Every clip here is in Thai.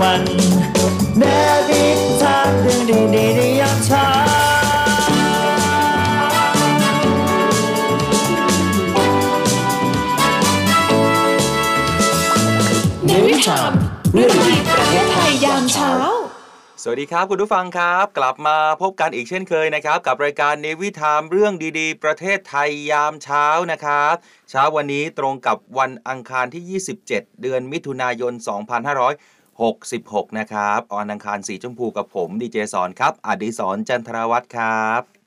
วันเนวิทามเรื่องดีๆในยามเช้าเนวิชามเรื่องดีๆประเทศไทยยามเช้าสวัสดีครับคุณผู้ฟังครับ กลับมาพบกันอีกเช่นเคยนะครับ กับรายการเนวิทามเรื่องดีๆ ประเทศไทยยามเช้านะครับเช้าวันนี้ตรงกับวันอังคารที่ 27 เดือนมิถุนายน 66 นะครับออนอังคารสีชมพูกับผมดีเจสอนครับอดิสรจันทรวัตรครับ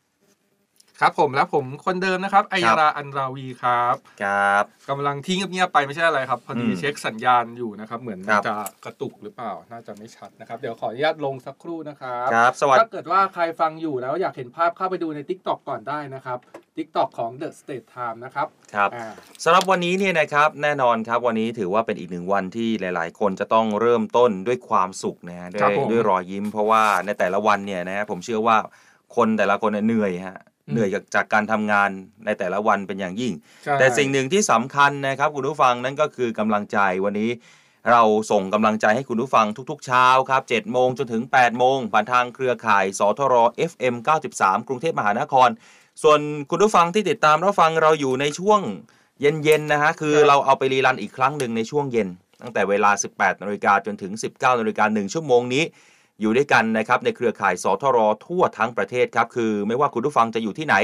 ครับผมและผมคนเดิมนะครับไอยาราอันราวีครับครับกำลังที่เงียบๆไปไม่ใช่อะไรครับ พอดีอืมเช็คสัญญาณอยู่นะครับ เหมือนครับจะกระตุกหรือเปล่าน่าจะไม่ชัดนะครับ เดี๋ยวขออนุญาตลงสักครู่นะครับครับสวัสดีถ้าเกิดว่าใครฟังอยู่แล้วอยากเห็นภาพเข้าไปดูใน Tik t o อกก่อนได้นะครับ Tik t o อกของ The State Time นะครับครับอ่าสำหรับวันนี้เนี่ยนะครับแน่นอนครับวันนี้ถือว่าเป็นอีกหนึ่งวันที่หลาย ๆ คนจะต้องเริ่มต้นด้วยความสุขนะฮะด้วครับยผมด้วยรอยยิ้ม เพราะว่าในแต่ละวันเนี่ยนะฮะผมเชื่อว่าคนแต่ละคนเนี่ยเหนื่อยฮะอืม เหนื่อยจากจากการทำงานในแต่ละวันเป็นอย่างยิ่งใช่แต่สิ่งหนึ่งที่สำคัญนะครับคุณผู้ฟังนั่นก็คือกำลังใจวันนี้เราส่งกำลังใจให้คุณผู้ฟังทุกๆ เช้าครับ7โมงจนถึง 8 โมง ผ่านทางเครือข่ายสทร FM 93 กรุงเทพมหานคร ส่วนคุณผู้ฟังที่ติดตามรับฟังเราอยู่ในช่วงเย็นๆนะฮะคือครับเราเอาไปรีรันอีกครั้งหนึ่งในช่วงเย็น ตั้งแต่เวลา 18นาฬิกาจนถึง 19นาฬิกา1ชั่วโมงนี้ อยู่ด้วยกันนะครับในเครือข่ายสทรทั่วทั้งประเทศครับคือ ไม่ว่าคุณผู้ฟังจะอยู่ที่ไหน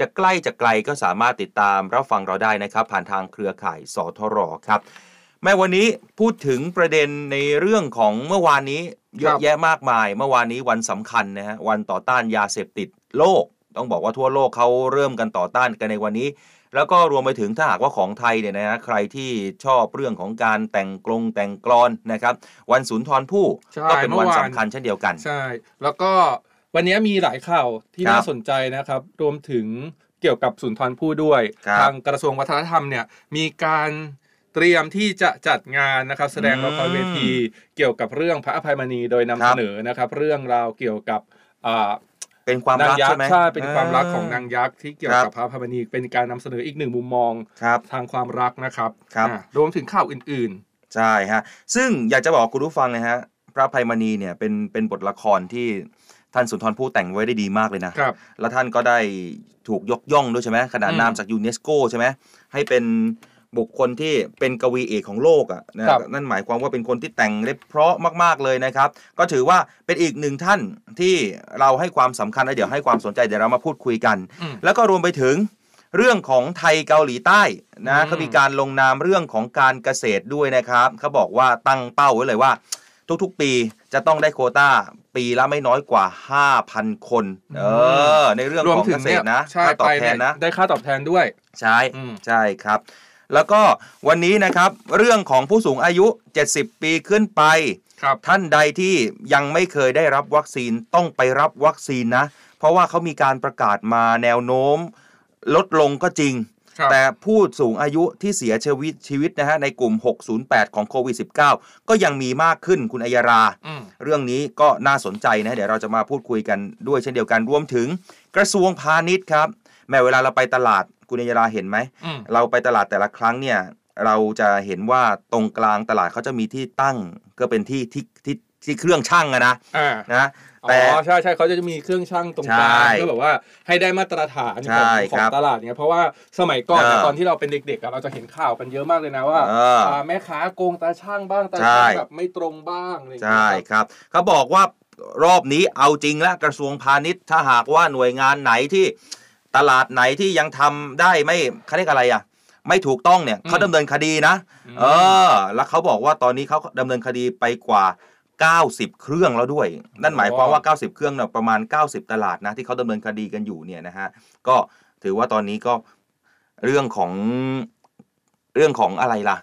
จะใกล้จะไกลก็สามารถติดตามรับฟังเราได้นะครับ ผ่านทางเครือข่ายสทรครับแม้วันนี้พูดถึงประเด็นในเรื่องของเมื่อวานนี้เยอะแยะมากมาย เมื่อวานนี้วันสำคัญนะฮะวันต่อต้านยาเสพติดโลก ต้องบอกว่าทั่วโลกเขาเริ่มกันต่อต้านกันในวันนี้ แล้วก็รวมไปถึงถ้าหากว่าของไทยเนี่ยนะฮะใครที่ชอบเรื่องของการแต่งกลงแต่งกลอนนะครับ วันสุนทรภู่ใช่ก็เป็นวันเมื่อวานสำคัญเช่นเดียวกัน ใช่ แล้วก็วันนี้มีหลายข่าวที่ครับน่าสนใจนะครับ รวมถึงเกี่ยวกับสุนทรภู่ด้วยครับทางกระทรวงวัฒนธรรมเนี่ยมีการเตรียมที่จะจัดงานนะครับ แสดงละครเวที เกี่ยวกับเรื่องพระอภัยมณีโดยนำครัเสบนอนะครับ เรื่องราวเกี่ยวกับอ่า เป็นความนางรักยักใช่ไหมษ์ใช่เป็นความรักของนางยักษ์ที่เกี่ยวครักับบพระอภัยมณีเป็นการนำเสนออีกหนึ่งมุมมองครับทางความรักนะครับครับอ่ารวมถึงข่าวอื่นใช่ฮะซึ่งอยากจะบอกคุณผู้ฟังนะฮะพระอภัยมณีเนี่ยเป็นเป็นบทละครที่ท่านสุนทรภู่แต่งไว้ได้ดีมากเลยนะๆครับแล้วท่านก็ได้ถูกยกย่องด้วยใช่ไหมขนานอืมนามจากยูเนสโกใช่ไหมให้เป็น บุคคลที่เป็นกวีเอกของโลกอะนะครับนั่นหมายความว่าเป็นคนที่แต่งได้เพราะมาก ๆเลยนะครับ ก็ถือว่าเป็นอีกหนึ่งท่านที่เราให้ความสำคัญและเดี๋ยวให้ความสนใจเดี๋ยวเรามาพูดคุยกันอืมแล้วก็รวมไปถึงเรื่องของไทยเกาหลีใต้นะอืมเขามีการลงนามเรื่องของการเกษตรด้วยนะครับเขาบอกว่าตั้งเป้าไว้เลยว่า ทุกๆ ปีจะต้องได้โควต้าปีละไม่น้อยกว่า 5,000 คน เออ ในเรื่องรวมของถึเกงษเนี่ตยรนะใช่ค่าตอไปบแทเนี่ยนนะ ได้ค่าตอบแทนด้วย ใช่อืมใช่ครับ แล้วก็วันนี้นะครับเรื่องของผู้สูงอายุ 70 ปีขึ้นไปครับท่านใดที่ยังไม่เคยได้รับวัคซีนต้องไปรับวัคซีนนะ เพราะว่าเขามีการประกาศมาแนวโน้ม ลดลงก็จริงครับแต่ผู้สูงอายุที่เสียชีวิตชีวิตนะฮะในกลุ่ม 608 ของโควิด -19 ก็ยังมีมากขึ้นคุณอัยราอืมเรื่องนี้ก็น่าสนใจนะ เดี๋ยวเราจะมาพูดคุยกันด้วยเช่นเดียวกันรวมถึงกระทรวงพาณิชย์ครับ แม้เวลาเราไปตลาด คุณอัยราเห็นไหมอืมเราไปตลาดแต่ละครั้งเนี่ย เราจะเห็นว่าตรงกลางตลาดเขาจะมีที่ตั้งก็เป็นที่ที่ที่ที่เครื่องช่างอะนะอ่านะอ๋แต่อใช่ใช่เขาจะมีเครื่องช่างตรงกลางใช่เพื่อแบบว่าให้ได้มาตรฐานใช่ของขอครังบตลาดเนี่ยเพราะว่าสมัยก่อนเนี่ยเออตอนที่เราเป็นเด็กๆอะเราจะเห็นข่าวกันเยอะมากเลยนะว่าเอออ่าแม่ค้าโกงตาช่างบ้างตาใช่ช่างแบบไม่ตรงบ้างอะไรอย่างใช่เงี้ยครับครับเขาบอกว่ารอบนี้เอาจริงแล้วกระทรวงพาณิชย์ถ้าหากว่าหน่วยงานไหนที่ ตลาดไหนที่ยังทำได้ไม่เขาเรียกอะไรอะ ไม่ถูกต้องเนี่ยเขาดำเนินคดีนะอืมเออ แล้วเขาบอกว่าตอนนี้เขาดำเนินคดีไปกว่า 90 เครื่องแล้วด้วย นั่นหมายความว่า 90 เครื่องเนี่ยประมาณ 90 ตลาดนะ ที่เขาดำเนินคดีกันอยู่เนี่ยนะฮะก็ถือว่าตอนนี้ก็เรื่องของเรื่องของอะไรล่ะ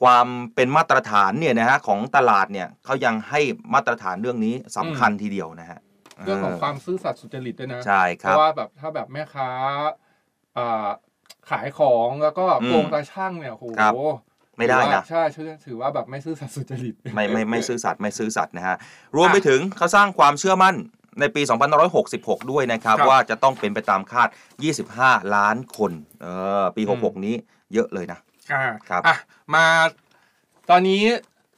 ความเป็นมาตรฐานเนี่ยนะฮะของตลาดเนี่ยเขายังให้มาตรฐานเรื่องนี้สำคัญทีเดียวนะฮะ เรื่องของความซื่อสัตย์สุจริตด้วยนะใช่คเพรับราะว่าแบบถ้าแบบแม่ค้าอ่าขายของแล้วก็อืมโกงตาช่างเนี่ยโหครับไม่ได้ถือว่านะใช่ถือถือว่าแบบไม่ซื่อสัตย์สุจริตไม่ไม่ไม่ซื่อสัตย์ไม่ซื่อสัตย์นะฮะรวมไปถึงเขาสร้างความเชื่อมั่นในปี 2566 ด้วยนะครับครับว่าจะต้องเป็นไปตามคาด 25 ล้านคนเออปีอืม66 นี้เยอะเลยนะอ่าครับอะมาตอนนี้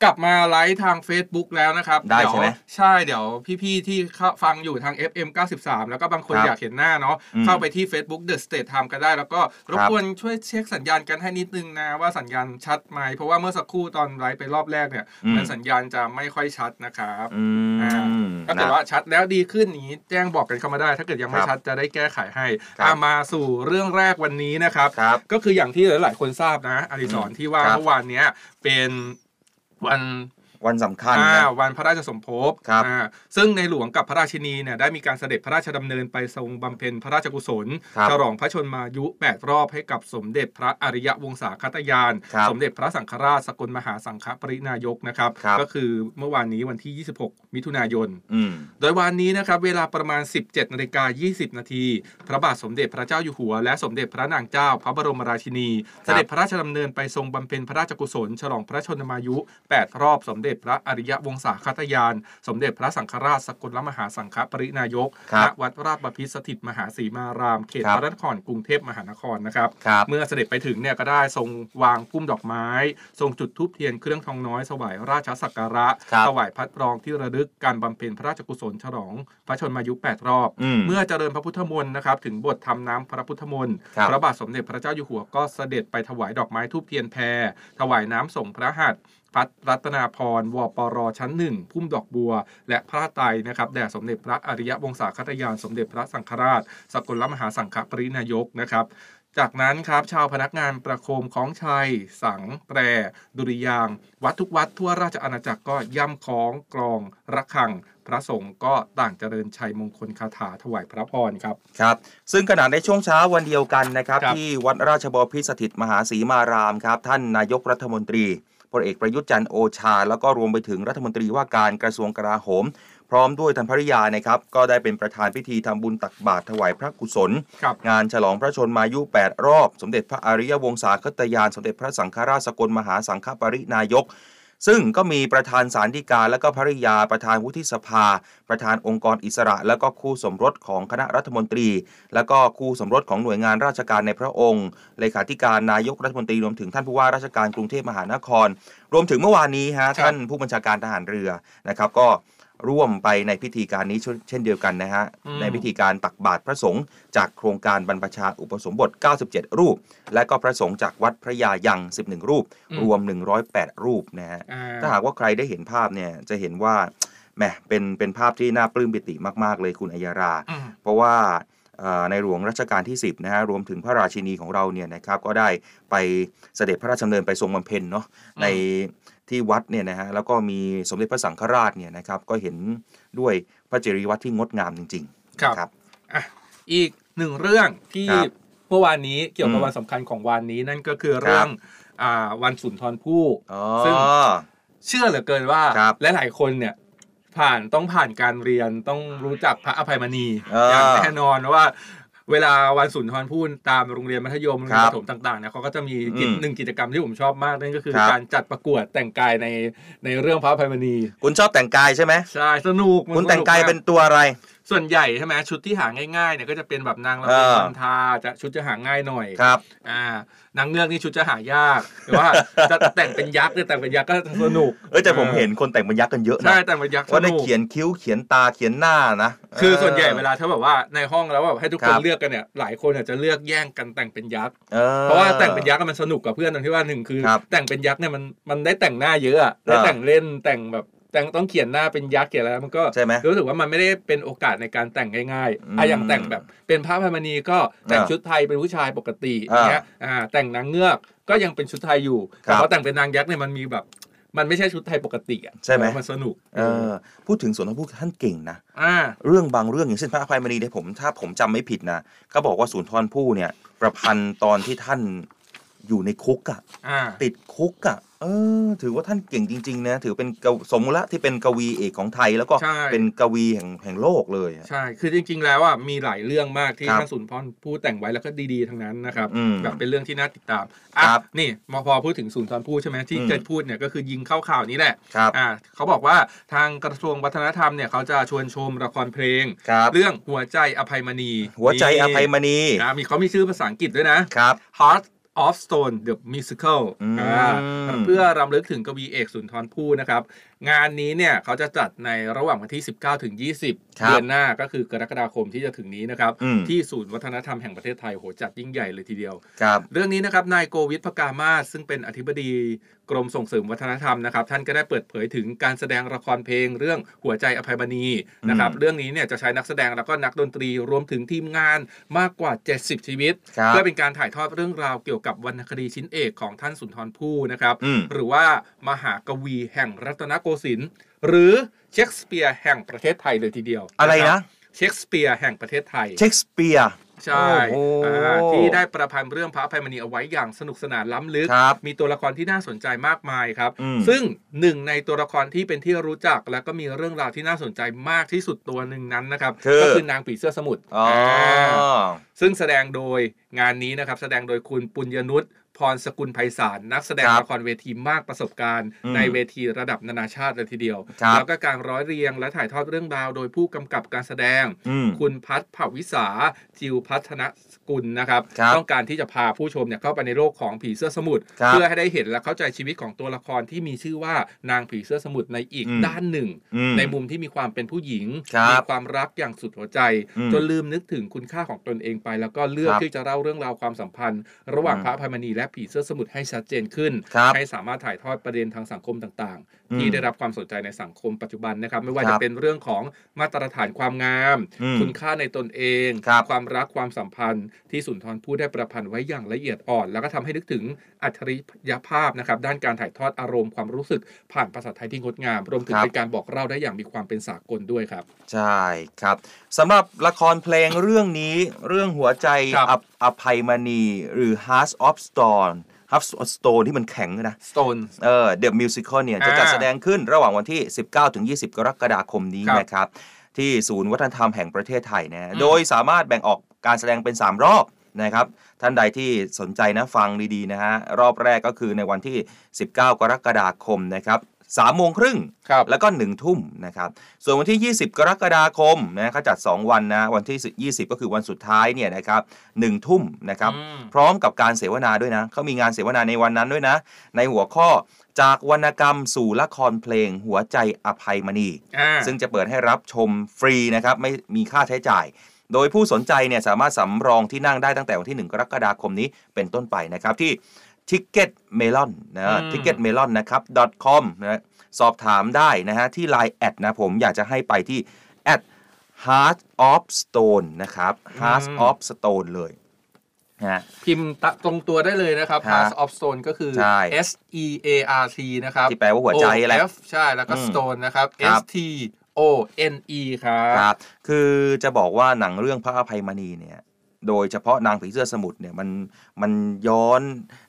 กลับมาไลฟ์ทาง Facebook แล้วนะครับได้เยวใช่ไหมใช่เดี๋ยวพี่ๆที่เข้าฟังอยู่ทาง FM 93 แล้วก็บางคนครับอยากเห็นหน้าเนาะอืมเข้าไปที่ Facebook The State Time กันได้ แล้วก็รบครับกวนช่วยเช็คสัญญาณกันให้นิดนึงนะ ว่าสัญญาณชัดไหมเพราะว่าเมื่อสักครู่ตอนไลฟ์ไปรอบแรกเนี่ยอืมมันสัญญาณจะไม่ค่อยชัดนะครับอือ่ามถ้าเกิดนะว่าชัดแล้วดีขึ้นอย่างนี้แจ้งบอกกันเข้ามาได้ ถ้าเกิดยังไม่ครับชัดจะได้แก้ไขให้ครับอะมาสู่เรื่องแรกวันนี้นะครับครับ ก็คืออย่างที่หลายๆคนทราบนะอดิศรอืมที่ว่าครับเมื่อวานเนี้ยเป็น วัน วันสำคัญอ่านะวันพระราชสมภพครับอ่าซึ่งในหลวงกับพระราชินีเนี่ยได้มีการเสด็จพระราชดำเนินไปทรงบำเพ็ญพระราชกุศลครับฉลองพระชนมายุ 8 รอบให้กับสมเด็จพระอริยวงศาคตยานครับสมเด็จพระสังฆราชสกลมหาสังฆปรินายกนะครับครับก็คือเมื่อวานนี้วันที่ 26 มิถุนายนอืมโดยวันนี้นะครับเวลาประมาณ 17นาฬิกา20 นาที พระบาทสมเด็จพระเจ้าอยู่หัว และสมเด็จพระนางเจ้า พระบรมราชินี เสด็จพระราชดำเนินไปทรงบำเพ็ญพระราชกุศล ฉลองพระชนมายุ 8 รอบสมเด็จพระอริยวงศาคตยาน สมเด็จพระสังฆราชสกลมหาสังฆปรินายกครับณวัดราชบพิตรสถิตมหาศรีมาราม เขตครับพระนครกรุงเทพมหานครนะครับครับ เมื่อเสด็จไปถึงเนี่ยก็ได้ทรงวางพุ่มดอกไม้ ทรงจุดธูปเทียนเครื่องทองน้อยถวายราชสักการะครับถวายพัดรองที่ระลึกการบำเพ็ญพระราชกุศลฉลอง พระชนมายุ 8 รอบอืมเมื่อเจริญพระพุทธมนต์นะครับถึงบททำน้ำพระพุทธมนต์ครับพระบาทสมเด็จพระเจ้าอยู่หัวก็เสด็จไปถวายดอกไม้ทูบเทียนแพรถวายน้ำส่งพระหัตถ์ พัดรัตนาพรวปรชั้นหนึ่งพุ่มดอกบัว และพระไตรนะครับแด่สมเด็จพระอริยวงศาคตยานสมเด็จพระสังฆราช สกลมหาสังฆปรินายกนะครับจากนั้นครับชาวพนักงานประโคมของชัย สัง แปร ดุริยางค์วัดทุกวัดทั่วราชอาณาจักรก็ย่ำคล้องกลองระฆัง พระสงฆ์ก็ต่างเจริญชัยมงคลคาถาถวายพระพรครับครับซึ่งขณะในช่วงเช้าวันเดียวกันนะครับครับที่วัดราชบพิตรสถิตมหาศรีมารามครับ ท่านนายกรัฐมนตรีพ ลเอกประยุทธ์จันทร์โอชา แล้วก็รวมไปถึงรัฐมนตรีว่าการกระทรวงกลาโหม พร้อมด้วยท่านภริยานะครับก็ได้เป็นประธานพิธีทำบุญตักบาตรถวายพระกุศลครับงานฉลองพระชนมายุ 8 รอบ สมเด็จพระอริยวงศาคตยาน สมเด็จพระสังฆราชสกลมหาสังฆปรินายก ซึ่งก็มีประธานสารดีกาและก็ภริยาประธานวุฒิสภา ประธานองค์กรอิสระ และก็คู่สมรสของคณะรัฐมนตรี และก็คู่สมรสของหน่วยงานราชการในพระองค์ เลขาธิการนายกรัฐมนตรีรวมถึงท่านผู้ว่าราชการกรุงเทพมหานคร รวมถึงเมื่อวานนี้ฮะท่านผู้บัญชาการทหารเรือนะครับก็ ร่วมไปในพิธีการนี้เช่นเดียวกันนะฮะอืมในพิธีการตักบาตรพระสงฆ์จากโครงการบรรพชาอุปสมบท 97 รูป และก็พระสงฆ์จากวัดพระยายัง 11 รูป รวม 108 รูปนะฮะอ่าถ้าหากว่าใครได้เห็นภาพเนี่ยจะเห็นว่าแหมเป็นเป็นภาพที่น่าปลื้มปิติมากๆเลยคุณอัยยาราอืมเพราะว่าเอ่อในหลวงรัชกาลที่ 10นะฮะรวมถึงพระราชินีของเราเนี่ยนะครับก็ได้ไปเสด็จพระราชดำเนินไปทรงบำเพ็ญเนาะใน ที่วัดเนี่ยนะฮะแล้วก็มีสมเด็จพระสังฆราชเนี่ยนะครับก็เห็นด้วยพระจริยวัตรที่งดงามจริงๆครับนะครับอะอีกหนึ่งเรื่องที่ครับเมื่อวานนี้เกี่ยวกับอืมวันสำคัญของวันนี้นั่นก็คือเรื่องอ่าวันสุนทรภู่อ๋อซึ่งเชื่อเหลือเกินว่าครับและหลายๆคนเนี่ยผ่านต้องผ่านการเรียนต้องรู้จักพระอภัยมณีอ่าอย่างแน่นอนว่า เวลาวันสุนทรภู่ตามโรงเรียนมัธยมโรงคเรียรันบประถมต่างๆเนี่ยเขาก็จะมีกิจอืมหนึ่งกิจกรรมที่ผมชอบมากนั่นก็คือครับการจัดประกวดแต่งกายในในเรื่องพระอภัยมณีคุณชอบแต่งกายใช่ไหมใช่สนุกมันคุณแต่งกายสมเป็นตัวอะไร ส่วนใหญ่ใช่ไหมชุดที่หาง่ายๆเนี่ยก็จะเป็นแบบนางละเอมุนอพันทาจะชุดจะหาง่ายหน่อยครับอ่านางเงือกนี่ชุดจะหายากแต่ว่าจะแต่งเป็นยักษ์เนี่ยแต่งเป็นยักษ์ก็สนุกเอ้ยแต่ผมเห็นคนแต่งเป็นยักษ์กันเยอะนะใช่แต่งเป็นยักษ์สว่าได้นุกเขียนคิ้วเขียนตาเขียนหน้านะคือส่วนใหญ่เวลาถ้าแบบว่าในห้องแล้วแบบให้ทุกคนครับเลือกกันเนี่ยหลายคนอาจจะเลือกแย่งกันแต่งเป็นยักษ์ออเพราะว่าแต่งเป็นยักษ์อะมันสนุกกับเพื่อนตรงที่ว่าหนึ่งคือครับแต่งเป็นยักษ์เนี่ยมันมันได้แต่งหน้าเยอะอะได้อ่าแต่งเล่นแต่งแบบ แต่งต้องเขียนหน้าเป็นยักษ์เขียนอะไรมันก็ใช่ไหมรู้สึกว่ามันไม่ได้เป็นโอกาสในการแต่งง่ายอืมๆอะอย่างแต่งแบบเป็นพระพายมณีก็แต่งอ่าชุดไทยเป็นผู้ชายปกติออ่าย่างเงี้ยอ่าแต่งนางเงือกก็ยังเป็นชุดไทยอยู่ครับแต่ว่าแต่งเป็นนางยักษ์เนี่ยมันมีแบบมันไม่ใช่ชุดไทยปกติอะใช่ไหมมันสนุกเออพูดถึงสวนทพูดท่านเก่งนะอ่าเรื่องบางเรื่องอย่างเช่นพระอภัยมณีเนี่ยผมถ้าผมจำไม่ผิดนะเขาบอกว่าศูนย์ทรผู้เนี่ย ประพันธ์ตอนที่ท่าน อยู่ในคุกอะอ่า ติดคุกอะเออ ถือว่าท่านเก่งจริง ๆ นะ ถือเป็นกวสมมุติที่เป็นกวีเอกของไทยแล้วก็ใช่ เป็นกวีแห่งแห่งโลกเลยอะ ใช่ คือจริง ๆ แล้วอะมีหลายเรื่องมากที่ครับท่านสุนทรพูดแต่งไว้แล้วก็ดีๆ ทั้งนั้นนะครับอืมแบบเป็นเรื่องที่น่าติดตามอะครับนี่มาพอพูดถึงสุนทรภู่ใช่ไหมที่อืมเกิดพูดเนี่ยก็คือยิงเข้าข่าวนี้แหละครับอ่าเขาบอกว่าทางกระทรวงวัฒนธรรมเนี่ยเขาจะชวนชมละครเพลง ครับ เรื่องหัวใจอภัยมณีหัวใจอภัยมณีอ่ามีเขามีชื่อภาษาอังกฤษด้วยนะ ครับ Heart of Stone the Musical อืมอ่าเพื่อรำลึกถึงกวีเอกสุนทรภู่นะครับงานนี้เนี่ยเขาจะจัดในระหว่างวันที่ 19ถึง20ครับเดือนหน้าก็คือกรกฎาคมที่จะถึงนี้นะครับอืมที่ศูนย์วัฒนธรรมแห่งประเทศไทยโหจัดยิ่งใหญ่เลยทีเดียวครับเรื่องนี้นะครับนายโกวิทพกามาศซึ่งเป็นอธิบดีกรมส่งเสริมวัฒนธรรมนะครับ ท่านก็ได้เปิดเผยถึงการแสดงละครเพลง เรื่องหัวใจอภัยมณีนะครับอืมเรื่องนี้เนี่ยจะใช้นักแสดงแล้วก็นักดนตรีรวมถึงทีมงานมากกว่า 70 ชีวิตครับเพื่อเป็นการถ่ายทอดเรื่องราวเกี่ยวกับวรรณคดีชิ้นเอกของท่านสุนทรภู่นะครับอืมหรือว่ามหากวีแห่งรัตนโกสินทร์หรือเชคสเปียร์แห่งประเทศไทยเลยทีเดียวอะไรคนะบเชคสเปียร์แห่งประเทศไทย เชคสเปียร์ ใช่โอ้โหอ่าที่ได้ประพันธ์เรื่องพระอภัยมณีเอาไว้อย่างสนุกสนานล้ำลึก ครับมีตัวละครที่น่าสนใจมากมายครับ อืม ซึ่งหนึ่งในตัวละครที่เป็นที่รู้จักและก็มีเรื่องราวที่น่าสนใจมากที่สุดตัวหนึ่งนั้นนะครับ คือ ก็คือนางผีเสื้อสมุทรอ๋อาซึ่งแสดงโดยงานนี้นะครับ แสดงโดยคุณปุญญนุช พรสกุลไพศาลนักแสดงครับละครเวทีมากประสบการณ์อืมในเวทีระดับนานาชาติเลยทีเดียวครับแล้วก็การร้อยเรียงและถ่ายทอดเรื่องราวโดยผู้กำกับการแสดงอืมคุณพัฒน์ภวิสาจิวพัฒนสกุลนะครับครับ ต้องการที่จะพาผู้ชมเนี่ยเข้าไปในโลกของผีเสื้อสมุทรครับเพื่อให้ได้เห็นและเข้าใจชีวิตของตัวละครที่มีชื่อว่านางผีเสื้อสมุทรในอีกอืมด้านหนึ่งอืมในมุมที่มีความเป็นผู้หญิงครับมีความรักอย่างสุดหัวใจอืมจนลืมนึกถึงคุณค่าของตนเองไป แล้วก็เลือกครับที่จะเล่าเรื่องราวความสัมพันธ์ ระหว่างอืมพระอภัยมณีและผีเสื้อสมุทรให้ชัดเจนขึ้นครับให้สามารถถ่ายทอดประเด็นทางสังคมต่างอืๆมที่ได้รับความสนใจในสังคมปัจจุบันนะครับ ไม่ว่าครัจะบเป็นเรื่องของมาตรฐานความงามอืมคุณค่าในตนเองครับความรักความสัมพันธ์ที่สุนทรพูดได้ประพันธ์ไว้อย่างละเอียดอ่อน แล้วก็ทำให้นึกถึงอัจฉริยภาพนะครับด้านการถ่ายทอดอารมณ์ความรู้สึก ผ่านภาษาไทยที่งดงาม รวมถึงครับเป็นการบอกเล่าได้อย่างมีความเป็นสากลด้วยครับ ใช่ครับสำหรับละครเพลงเรื่องนี้เรื่องหัวใจครับอภอภัยมณีหรือ Heart of Stone Heart of Stone ที่มันแข็งนะ Stone เออ The Musical เนี่ยจะอ่าจัดแสดงขึ้นระหว่างวันที่ 19ถึง20 กรกฎาคมนี้ครับนะครับที่ศูนย์วัฒนธรรมแห่งประเทศไทยนะอืมโดยสามารถแบ่งออกการแสดงเป็น 3 รอบนะครับท่านใดที่สนใจนะฟังดีๆนะฮะรอบแรกก็คือในวันที่ 19 กรกฎาคมนะครับ 3โมงครึ่งครับแล้วก็1ทุ่มนะครับ ส่วนวันที่ 20 กรกฎาคมนะเขาจัด 2 วันนะ วันที่ 20 ก็คือวันสุดท้ายเนี่ยนะครับ1ทุ่มนะครับอืมพร้อมกับการเสวนาด้วยนะเขามีงานเสวนาในวันนั้นด้วยนะ ในหัวข้อจากวรรณกรรมสู่ละครเพลงหัวใจอภัยมณีอ่าซึ่งจะเปิดให้รับชมฟรีนะครับ ไม่มีค่าใช้จ่าย โดยผู้สนใจเนี่ยสามารถสำรองที่นั่งได้ตั้งแต่วันที่ 1 กรกฎาคมนี้เป็นต้นไปนะครับที่ Ticket Melon นะอืม Ticket Melon นะครับ .com นะสอบถามได้นะฮะ ที่ Line แอดนะผมอยากจะให้ไปที่ at heart of stone นะครับ heart of stone เลยนะพิมพ์ตะตรงตัวได้เลยนะครับฮะ Heart of Stone ก็คือใช่ S E A R T นะครับ ที่แปลว่าหัวใจแหละ O F ใช่ แล้วก็อืม Stone นะครับครั S บ T O N E ครับครับ คือจะบอกว่าหนังเรื่องพระอภัยมณีเนี่ย โดยเฉพาะนางผีเสื้อสมุทรเนี่ยมันมันย้อน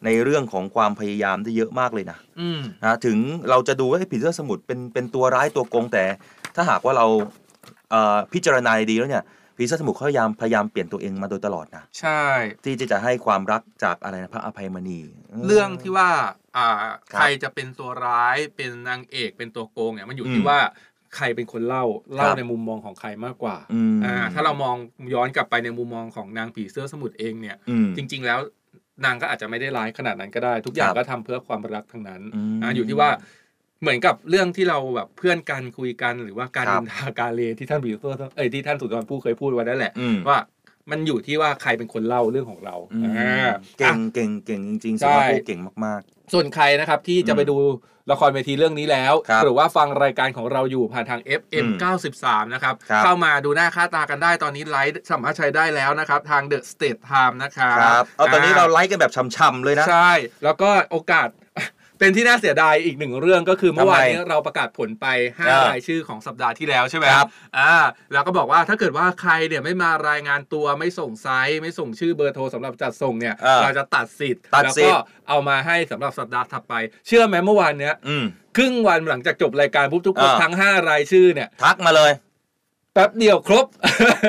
ในเรื่องของความพยายามได้เยอะมากเลยนะอืมนะถึงเราจะดูว่าไอ้ผีเสื้อสมุทรเป็นเป็นตัวร้ายตัวโกงแต่ ถ้าหากว่าเราเอ่อพิจารณาดีๆแล้วเนี่ยผีเสื้อสมุทรเขาพยายามพยายามเปลี่ยนตัวเองมาโดยตลอดนะใช่ ที่จะจะให้ความรักจากอะไรนะพระอภัยมณี เรื่องที่ว่าอ่าครับใครจะเป็นตัวร้ายเป็นนางเอกเป็นตัวโกงเนี่ยมันอยู่อืมที่ว่า ใครเป็นคนเล่าเล่าครับในมุมมองของใครมากกว่าอืมอ่า ถ้าเรามองย้อนกลับไปในมุมมองของนางผีเสื้อสมุทรเองเนี่ยอืมจริง ๆ แล้วนางก็อาจจะไม่ได้ร้ายขนาดนั้นก็ได้ ทุกอย่างครับก็ทำเพื่อความรักทั้งนั้นอืมอ่าอยู่ที่ว่าเหมือนกับเรื่องที่เราแบบเพื่อนกันคุยกันหรือว่าการครันิบนทาการเลที่ท่านบิวเตอร์เอ้ยที่ท่านสุนทรภู่เคยพูดไว้นั่นแหละอืมว่า มันอยู่ที่ว่าใครเป็นคนเล่าเรื่องของเราอืมอ่าเก่งอะเก่งเก่งจริงๆใช่สุภาพบุรุษเก่งมากส่วนใครนะครับที่จะไปดูละครเวทีเรื่องนี้แล้วครับหรือว่าฟังรายการของเราอยู่ผ่านทาง FM อืม93 นะครับครับ เข้ามาดูหน้าค่าตากันได้ตอนนี้ไลฟ์สามารถใช้ได้แล้วนะครับ ทาง The State Time นะครัๆครับเอาตอนนี้เราไลค์กันแบบช่ำๆเลยนะ ใช่ แล้วก็โอกาส เป็นที่น่าเสียดายอีกหนึ่งเรื่องก็คือเมื่อวานทำไมนี้เราประกาศผลไปอ่า5รายชื่อของสัปดาห์ที่แล้วใช่ไหมครับอ่าแล้วก็บอกว่าถ้าเกิดว่าใครเนี่ยไม่มารายงานตัวไม่ส่งไซส์ไม่ส่งชื่อเบอร์โทรสำหรับจัดส่งเนี่ยอ่าเราจะตัดสิทธิ์ตัดแล้วสิทก็ธิ์เอามาให้สำหรับสัปดาห์ถัดไป เชื่อไหมเมื่อวานเนี้ยอืมครึ่งวันหลังจากจบรายการปุ๊บทุกคนอ่าทั้ง 5 รายชื่อเนี่ยทักมาเลย แป๊บเดียวครบ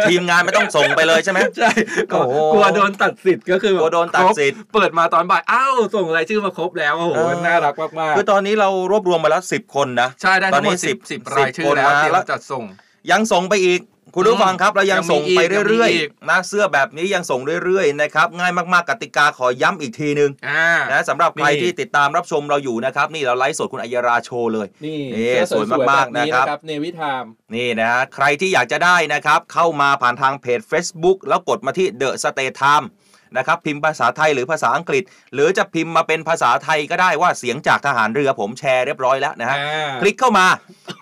ทีมงานไม่ต้องส่งไปเลยใช่ไหมใช่กลัวโอ้โหกลัวโดนตัดสิทธิ์ก็คือแบบกลัวโดนตัดสิทธิ์ครบเปิดมาตอนบ่ายอ้าวส่งรายชื่อมาครบแล้วโอ้โหเออน่ารักมากๆคือตอนนี้เรารวบรวมมาแล้วสิบคนนะใช่ได้ตอทั้นงหมนี้ดสิบ10สิบ10รายชื่อแล้วคนนะเตรียแล้วมจัดส่งยังส่งไปอีก คุณผู้ฟังครับเรายังยังมีส่งไปอีกยังมีเรื่อยอีกๆนะเสื้อแบบนี้ยังส่งเรื่อยๆนะครับง่ายมากๆกติกาขอย้ำอีกทีนึงอ่านะสำหรับใครนี่ที่ติดตามรับชมเราอยู่นะครับ นี่เราไลฟ์สดคุณอัยราโชว์เลยนี่นี่เสื้อสวยมากๆๆแบบนะครับเนวิทามนี่นะฮะใครที่อยากจะได้นะครับ เข้ามาผ่านทางเพจ Facebook แล้วกดมาที่ The State Time นะครับพิมพ์ภาษาไทยหรือภาษาอังกฤษ หรือจะพิมพ์มาเป็นภาษาไทยก็ได้ว่าเสียงจากทหารเรือผมแชร์เรียบร้อยแล้วนะฮะอ่าคลิกเข้ามา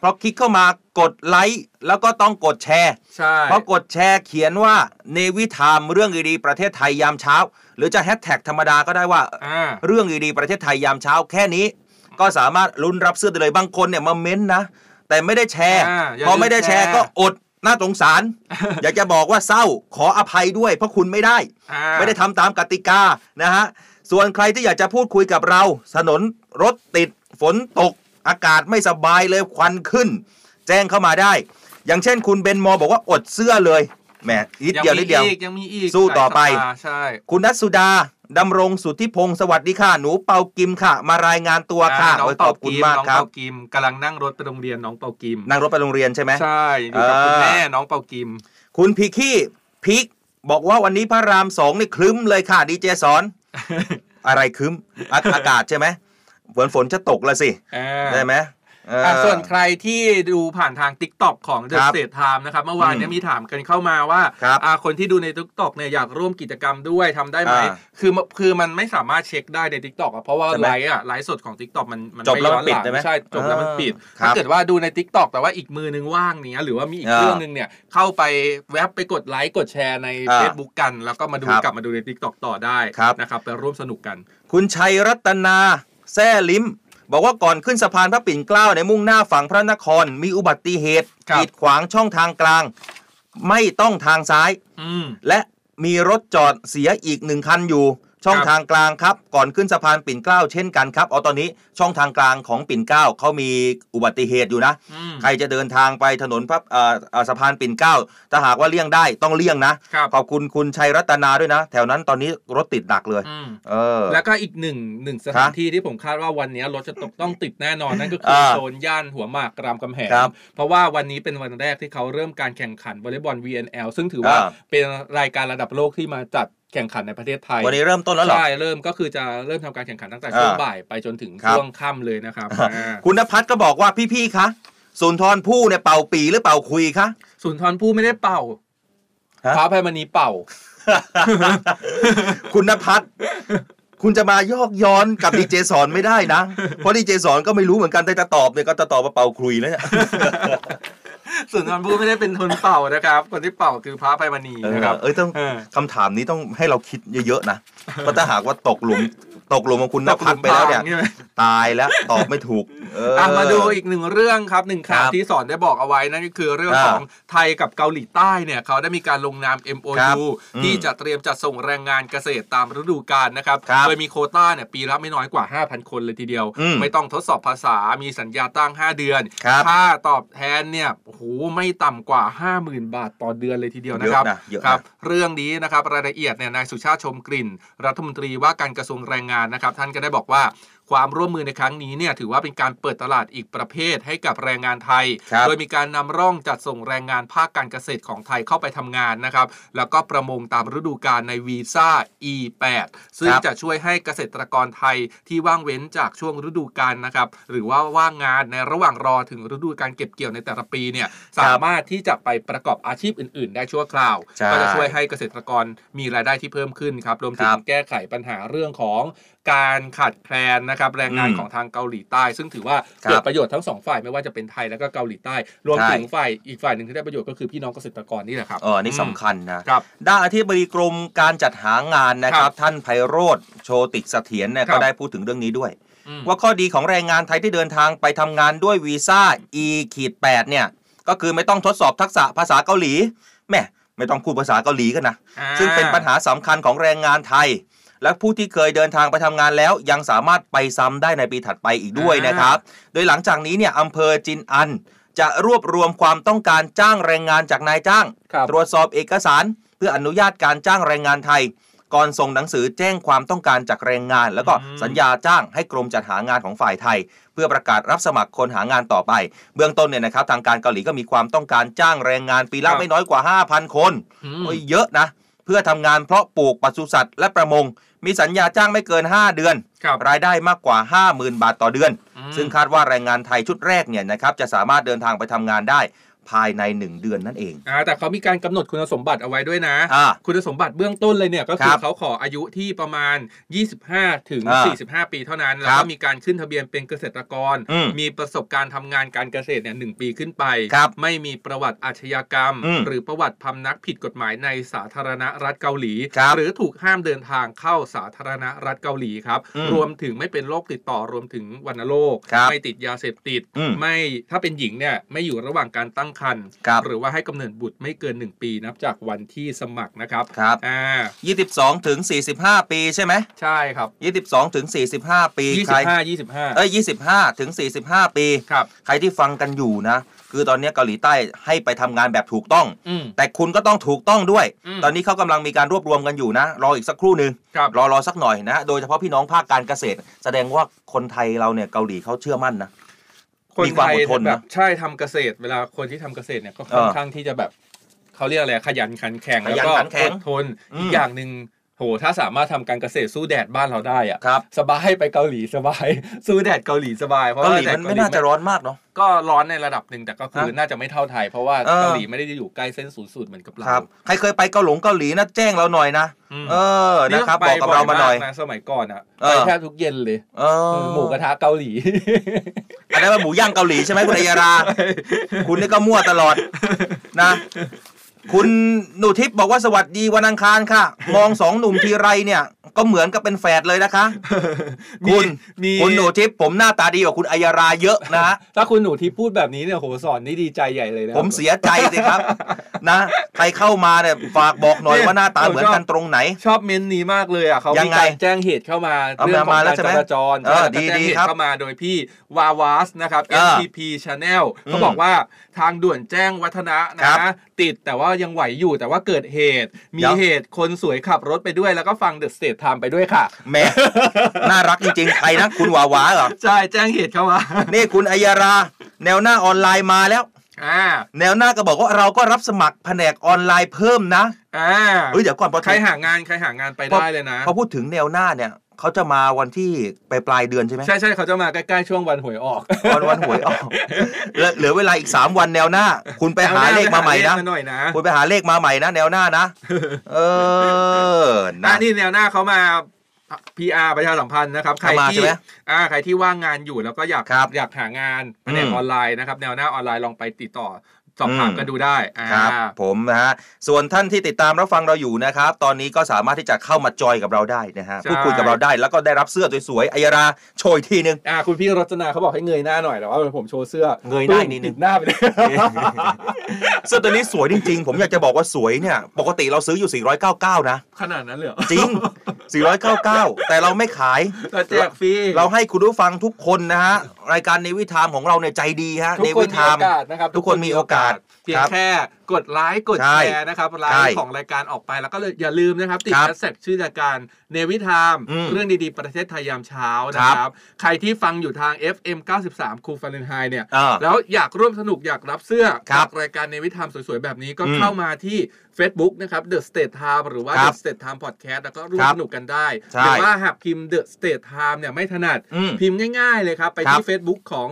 พอคลิกเข้ามากดไลค์แล้วก็ต้องกดแชร์ใช่พอกดแชร์เขียนว่าเนวิทามเรื่องดีๆประเทศไทยยามเช้า หรือจะแฮชแท็กธรรมดาก็ได้ว่าอ่าเรื่องดีๆประเทศไทยยามเช้าแค่นี้ ก็สามารถลุ้นรับเสื้อได้เลยบางคนเนี่ยมาเม้นต์นะแต่ไม่ได้แชร์อ่าอย่าพอไม่ได้แชร์ลืมแชร์ก็อด น่าสงสาร อยากจะบอกว่าเศร้าขออภัยด้วย เพราะคุณไม่ได้อ่าไม่ได้ทำตามกติกานะฮะส่วนใครที่อยากจะพูดคุยกับเราถนนรถติดฝนตก อากาศไม่สบายเลยควันขึ้น แจ้งเข้ามาได้ อย่างเช่นคุณเบนมอบอกว่าอดเสื้อเลย แหมนิดยังเดียวมีนิดเดียวอีกยังมีอีกสู้ต่อไปหลายสัปดาห์ใช่คุณนัทสุดาดำรงสุทธิพงศ์สวัสดีค่ะ หนูเปากิมค่ะ มารายงานตัวค่ะอ่าน้องโอ้ยขเปาอบคุณกิมมากน้องครับเปากิมกำลังนั่งรถไปโรงเรียนน้องเปากิม นั่งรถไปโรงเรียนใช่ไหมใช่อยู่กับคุณอ่าแม่น้องเปากิม คุณพีขี้พิกบอกว่าวันนี้พระรามสองนี่คลึ้มเลยค่ะดีเจสอน อะไรคลึ้มอาอากาศใช่ไหมฝนฝนจะตกแล้วสิอ่าได้ไหมเออออะ ส่วนใครที่ดูผ่านทาง t ิ k t o k ของ The ครับ State Time นะครับ เมื่อวานเนี้อืมมีถามกันเข้ามาว่าครับอ่าคนที่ดูใน t ิ k t o k เนี่ยอยากร่วมกิจกรรมด้วยทำได้ไหมอ่าคือคือมันไม่สามารถเช็คได้ใน t ิ k t o k อะเพราะว่าใช่ไหมไลฟ์อะไลฟ์สดของ t ิ k t o k มันมันจบแล้วมันไย้อนหปิดใช่ไหมใช่จบแล้วมันอ่าปิดครับถ้าเกิดว่าดูใน t ิ k t o k แต่ว่าอีกมือนึงว่างเนี้ยหรือว่ามีอีกอ่าเครื่องนึงเนี่ยเข้าไปแว็บไปกดไลค์กดแชร์ในอ่า Facebook กัน แล้วก็มาดูครับกลับมาดูใน t ิ k t o k ต่อได้ครับนะครับไปร่วมสนุกกัน คุณชัยรัตนาแซ่ลิ้ม บอกว่าก่อนขึ้นสะพานพระปิ่นเกล้าในมุ่งหน้าฝั่งพระนคร มีอุบัติเหตุครับกีดขวางช่องทางกลาง ไม่ต้องทางซ้ายอืมและมีรถจอดเสียอีกหนึ่งคันอยู่ ช่องครับทางกลางครับ ก่อนขึ้นสะพานปิ่นเกล้าเช่นกันครับเอาตอนนี้ช่องทางกลางของปิ่นเกล้าเขามีอุบัติเหตุอยู่นะอืมใครจะเดินทางไปถนนพระเอ่อเอ่อสะพานปิ่นเกล้าถ้าหากว่าเลี่ยงได้ต้องเลี่ยงนะครับขอบคุณคุณชัยรัตนาด้วยนะ แถวนั้นตอนนี้รถติดหนักเลยอืมเออแล้วก็อีกหนึ่งหนึ่งสถานที่ที่ผมคาดว่าวันนี้รถจะตกต้องติดแน่นอนนั่นก็คืออ่าโซนย่านหัวหมากรามคำแหงครับเพราะว่าวันนี้เป็นวันแรกที่เขาเริ่มการแข่งขันวอลเลย์บอล VNL ซึ่งถือว่าอ่าเป็นรายการระดับโลกที่มาจัด แข่งขันในประเทศไทย วันนี้เริ่มต้นแล้วเหรอ ใช่ เริ่มก็คือจะเริ่มทำการแข่งขันตั้งแต่ช่วงอ่าบ่ายไปจนถึงครับช่วงค่ำเลยนะครับอ่าคุณนภัทรก็บอกว่าพี่ๆคะสุนทรภู่เนี่ยเป่าปีหรือเป่าคุยคะสุนทรภู่ไม่ได้เป่าฮะพระอภัยมณีเป่า คุณนภัทรคุณจะมายอกย้อนกับดีเจสอนไม่ได้นะ เพราะดีเจสอนก็ไม่รู้เหมือนกันแต่จะตอบเนี่ยก็จะตอบว่าเป่าคลุยแล้วเนี่ย สุนทรภู่ไม่ได้เป็นคนเป่านะครับ คนที่เป่าคือพระอภัยมณีเออนะครับ เอ้ยต้องเออคำถามนี้ต้องให้เราคิดเยอะๆนะเพราะถ้าหากว่าตกหลุม ตกหลุมของคุณนภัทรไปแล้วเนี่ยใช่ไหมตายแล้วตอบไม่ถูก เอออะมาดูอีกหนึ่งเรื่องครับหนึ่งข่าวครับที่สอนได้บอกเอาไว้นั่นก็คือเรื่องอ่าของไทยกับเกาหลีใต้เนี่ยเขาได้มีการลงนามครับ MOU อืมที่จะเตรียมจัดส่งแรงงานเกษตรตามฤดูกาลนะครับครับโดยมีโควต้าเนี่ยปีละไม่น้อยกว่า 5,000 คนเลยทีเดียวอืมไม่ต้องทดสอบภาษามีสัญญาตั้ง 5 เดือนครับค่าตอบแทนเนี่ยโอ้โหไม่ต่ำกว่า 50,000 บาทต่อเดือนเลยทีเดียวนะครับเยอะนะเยอะนะครับ เรื่องนี้นะครับรายละเอียดเนี่ยนายสุชาติชมกลิ่น รัฐมนตรีว่าการกระทรวงแรงงานนะครับ ท่านก็ได้บอกว่า ความร่วมมือในครั้งนี้เนี่ยถือว่าเป็นการเปิดตลาดอีกประเภทให้กับแรงงานไทยครับโดยมีการนำร่องจัดส่งแรงงานภาคการเกษตรของไทยเข้าไปทำงานนะครับ แล้วก็ประมงตามฤดูกาลในวีซ่า E8 ซึ่งครับจะช่วยให้เกษตรกรไทยที่ว่างเว้นจากช่วงฤดูกาลนะครับ หรือว่าว่างงานในระหว่างรอถึงฤดูการเก็บเกี่ยวในแต่ละปีเนี่ยสามารถที่จะไปประกอบอาชีพอื่น ๆ ได้ชั่วคราวใช่ก็จะช่วยให้เกษตรกรมีรายได้ที่เพิ่มขึ้นครับรวมถึคงรับแก้ไขปัญหาเรื่องของ การขาดแคลนนะครับแรงงานอืมของทางเกาหลีใต้ ซึ่งถือว่าครับเกิดประโยชน์ทั้งสองฝ่ายไม่ว่าจะเป็นไทยแล้วก็เกาหลีใต้รวมใช่ถึงฝ่ายอีกฝ่ายหนึ่งที่ได้ประโยชน์ก็คือพี่น้องเกษตรกรนี่แหละครับเออนี่สำคัญนะครับด้านอธิบดีกรมการจัดหางานนะคครัรับบท่านไพโรธโชติเสถียรเนี่ยครับก็ได้พูดถึงเรื่องนี้ด้วยอืมว่าข้อดีของแรงงานไทยที่เดินทางไปทำงานด้วยวีซ่า E ขีด8เนี่ยก็คือไม่ต้องทดสอบทักษะภาษาเกาหลีแหม่ไม่ต้องพูดภาษาเกาหลีกันนะอ่าซึ่งเป็นปัญหาสำคัญของแรงงานไทย และผู้ที่เคยเดินทางไปทำงานแล้ว ยังสามารถไปซ้ำได้ในปีถัดไปอีกด้วยนะครับ โดยหลังจากนี้เนี่ยอำเภอจินอัน จะรวบรวมความต้องการจ้างแรงงานจากนายจ้างครับตรวจสอบเอกสาร เพื่ออนุญาตการจ้างแรงงานไทยก่อนส่งหนังสือแจ้งความต้องการจากแรงงาน แล้วก็อืมสัญญาจ้างให้กรมจัดหางานของฝ่ายไทย เพื่อประกาศรับสมัครคนหางานต่อไป เบื้องต้นเนี่ยนะครับทางการเกาหลีก็มีความต้องการจ้างแรงงานปีละไม่น้อยกว่า 5,000 คนอืมโอ้ยเยอะนะ เพื่อทำงานเพราะปลูกปศุสัตว์และประมง มีสัญญาจ้างไม่เกิน 5 เดือน ครับรายได้มากกว่า 50,000 บาทต่อเดือนอืมซึ่งคาดว่าแรงงานไทยชุดแรกเนี่ยนะครับจะสามารถเดินทางไปทำงานได้ ภายใน 1 เดือนนั่นเองอ่าแต่เขามีการกำหนดคุณสมบัติเอาไว้ด้วยนะอ่าคุณสมบัติเบื้องต้นเลยเนี่ยก็คืคอรับเขาขออายุที่ประมาณ 25 ถึงอ่า45 ปีเท่านั้น แล้วครัก็บมีการขึ้นทะเบียนเป็นเกษตรกรอืมมีประสบการณ์ทำงานการเกษตรเนี่ยหนึ่งปีขึ้นไปครับไม่มีประวัติอาชญากรรมอืมหรือประวัติพำนักผิดกฎหมายในสาธารณรัฐเกาหลีครับหรือถูกห้ามเดินทางเข้าสาธารณรัฐเกาหลีครับอืมรวมถึงไม่เป็นโรคติดต่อรวมถึงวัณโรคครับไม่ติดยาเสพติดอืมไม่ถ้าเป็นหญิงเนี่ยไม่อยู่ระหว่างการตั้งครรภ์ครับหรือว่าให้กำเนิดบุตรไม่เกิน 1 ปีนับจากวันที่สมัครนะครับครับอ่า22 ถึง 45 ปีใช่ไหมใช่ครับ 22 ถึง 45 ปีใคร25 25 เอ้ย 25 ถึง 45 ปีครับใครที่ฟังกันอยู่นะ คือตอนนี้เกาหลีใต้ให้ไปทำงานแบบถูกต้องอืมแต่คุณก็ต้องถูกต้องด้วยอืมตอนนี้เขากำลังมีการรวบรวมกันอยู่นะ รออีกสักครู่หนึ่งครับรอรอสักหน่อยนะ โดยเฉพาะพี่น้องภาคการเกษตร แสดงว่าคนไทยเราเนี่ยเกาหลีเขาเชื่อมั่นนะ คนมีความไทยอดทนนะแบบใช่ทำเกษตรเวลาคนที่ทำเกษตรเนี่ยก็ค่อนเออข้างที่จะแบบเขาเรียกอะไรขยันขันแข็งขแล้วยันก็ขันแข็องดทนอืมอีกอย่างหนึ่ง โหถ้าสามารถทำการเกษตรสู้แดดบ้านเราได้อะครับสบายไปเกาหลีสบาย สู้แดดเกาหลีสบายเพราะเกาว่าหลีแดดมันไม่น่าจะร้อนมากเนาะก็ร้อนในระดับหนึ่งแต่ก็คือฮะน่าจะไม่เท่าไทย เพราะว่าเออเกาหลีไม่ได้อยู่ใกล้เส้นศูนย์สูตรเหมือนกับเราครับใครเคยไปเกาหลงเกาหลีนะแจ้งเราหน่อยนะอืมเออนะครับไปบอกกับเรามาหน่อยกนะสมัยก่อนอะเอไปอแทบทุกเย็นเลยเออหมูกระทะเกาหลีอันนั้นมันหมูย่างเกาหลีใช่ไหมคุณอัยยารา คุณนี่ก็มั่วตลอดนะ คุณหนูทิพย์บอกว่าสวัสดีวันอังคารค่ะ มองสองหนุ่มทีไรเนี่ย ก็เหมือนกับเป็นแฝดเลยนะคะมีคุณมีคุณหนูทิพย์ผมหน้าตาดีกว่าคุณอัยยาราเยอะนะฮะถ้าคุณหนูที่พูดแบบนี้เนี่ยโหสอนนี่ดีใจใหญ่เลยนะ ผมเสียใจสิครับ นะ ใครเข้ามาเนี่ยฝากบอกหน่อยว่าหน้าตาเหมือนกันตรงไหน ชอบเมนต์นี้มากเลยอะเขายัมีงไงการแจ้งเหตุเข้ามาเอาเรื่องของมาแล้กาวรใช่ไหมจราจรเออแล้วก็ดีแจ้งดีเหตุครับเข้ามาโดยพี่วาวาสนะครับเออ NTP Channel เขาบอกว่าทางด่วนแจ้งวัฒนะครันะบติดแต่ว่ายังไหวอยู่แต่ว่าเกิดเหตุ มีเดี๋ยวเหตุคนสวยขับรถไปด้วยแล้วก็ฟัง The State Time ไปด้วยค่ะแหม่น่ารักจริงๆใครนะคุณหวาหวาเหรอใช่แจ้งเหตุเข้ามานี่คุณอัยยารา แนวหน้าออนไลน์มาแล้วอ่าแนวหน้าก็บอกว่าเราก็รับสมัครแผนกออนไลน์เพิ่มนะอ่าเฮ้ยเดี๋ยวก่อนพอใครหางานใครหางานไปได้เลยนะพอพูดถึงแนวหน้าเนี่ย เขาจะมาวันที่ปลายปลายๆเดือนใช่ไหมใช่ใช่เขาจะมาใกล้ๆช่วงวันหวยออกวันวันหวยออกเหลือเหลือเวลาอีก 3 วันแนวหน้า คุณไปหาเลขมาใหม่นะเอเลขาหน่อยนะคุณไปหาเลขมาใหม่นะแนวหน้านะ เอออ่านะนี่แนวหน้าเขามา PR ประชาสัมพันธ์นะครับ ใครเข้ามาที่ใช่ไหมอ่าใครที่ว่างงานอยู่แล้วก็อยากครับอยากหางานแผนกอืมออนไลน์นะครับ แนวหน้าออนไลน์ลองไปติดต่อ สอบถามอืมกันดูได้อ่าครับ ผมนะฮะส่วนท่านที่ติดตามรับฟังเราอยู่นะครับ ตอนนี้ก็สามารถที่จะเข้ามาจอยกับเราได้นะฮะใช่พูดคุยกับเราได้แล้วก็ได้รับเสื้อสวยๆอัยยาราโชยทีนึงอ่าคุณพี่รจนาเขาบอกให้เงยหน้าหน่อยแต่ว่าผมโชว์เสื้อเงยหน้านิดนึงติหน้าไปเลยเสื้อตัวนี้สวยจริง ๆ ผมอยากจะบอกว่าสวยเนี่ยปกติเราซื้ออยู่ 499 นะ ขนาดนั้นเลยเหรอจริง 499 แต่เราไม่ขายเราแจกฟรีเราให้คุณผู้ฟังทุกคนนะฮะรายการในวิธามของเราเนี่ยใจดีฮะทุในกคนวิมีธาโอมกาสนะครับทุกคนมีโอกาสเพียงครับแค่กดไลค์กดใช่แชร์นะครับไลใช่ค์ของรายการออกไปแล้วก็เลยอย่าลืมนะครับ ติดครับแฮชแท็กชื่อรายการเนวิทามอืมเรื่องดีๆ ประเทศไทยยามเช้านะคครัรับบใครที่ฟังอยู่ทาง FM 93คูฟาเรนไฮเนี่ยอ่าแล้วอยากร่วมสนุกอยากรับเสื้อครับจากรายการเนวิทามสวยๆ แบบนี้ก็อืมเข้ามาที่ Facebook นะครับ The State Time หรือว่าครั The บ State Time Podcast แล้วก็ร่วคมรับสนุกกันได้ใช่หรือว่าหากพิมพ์ The State Time เนี่ยไม่ถนัดอืมพิมพ์ง่าย ๆ เลยครับ ไปครัที่บ Facebook ของ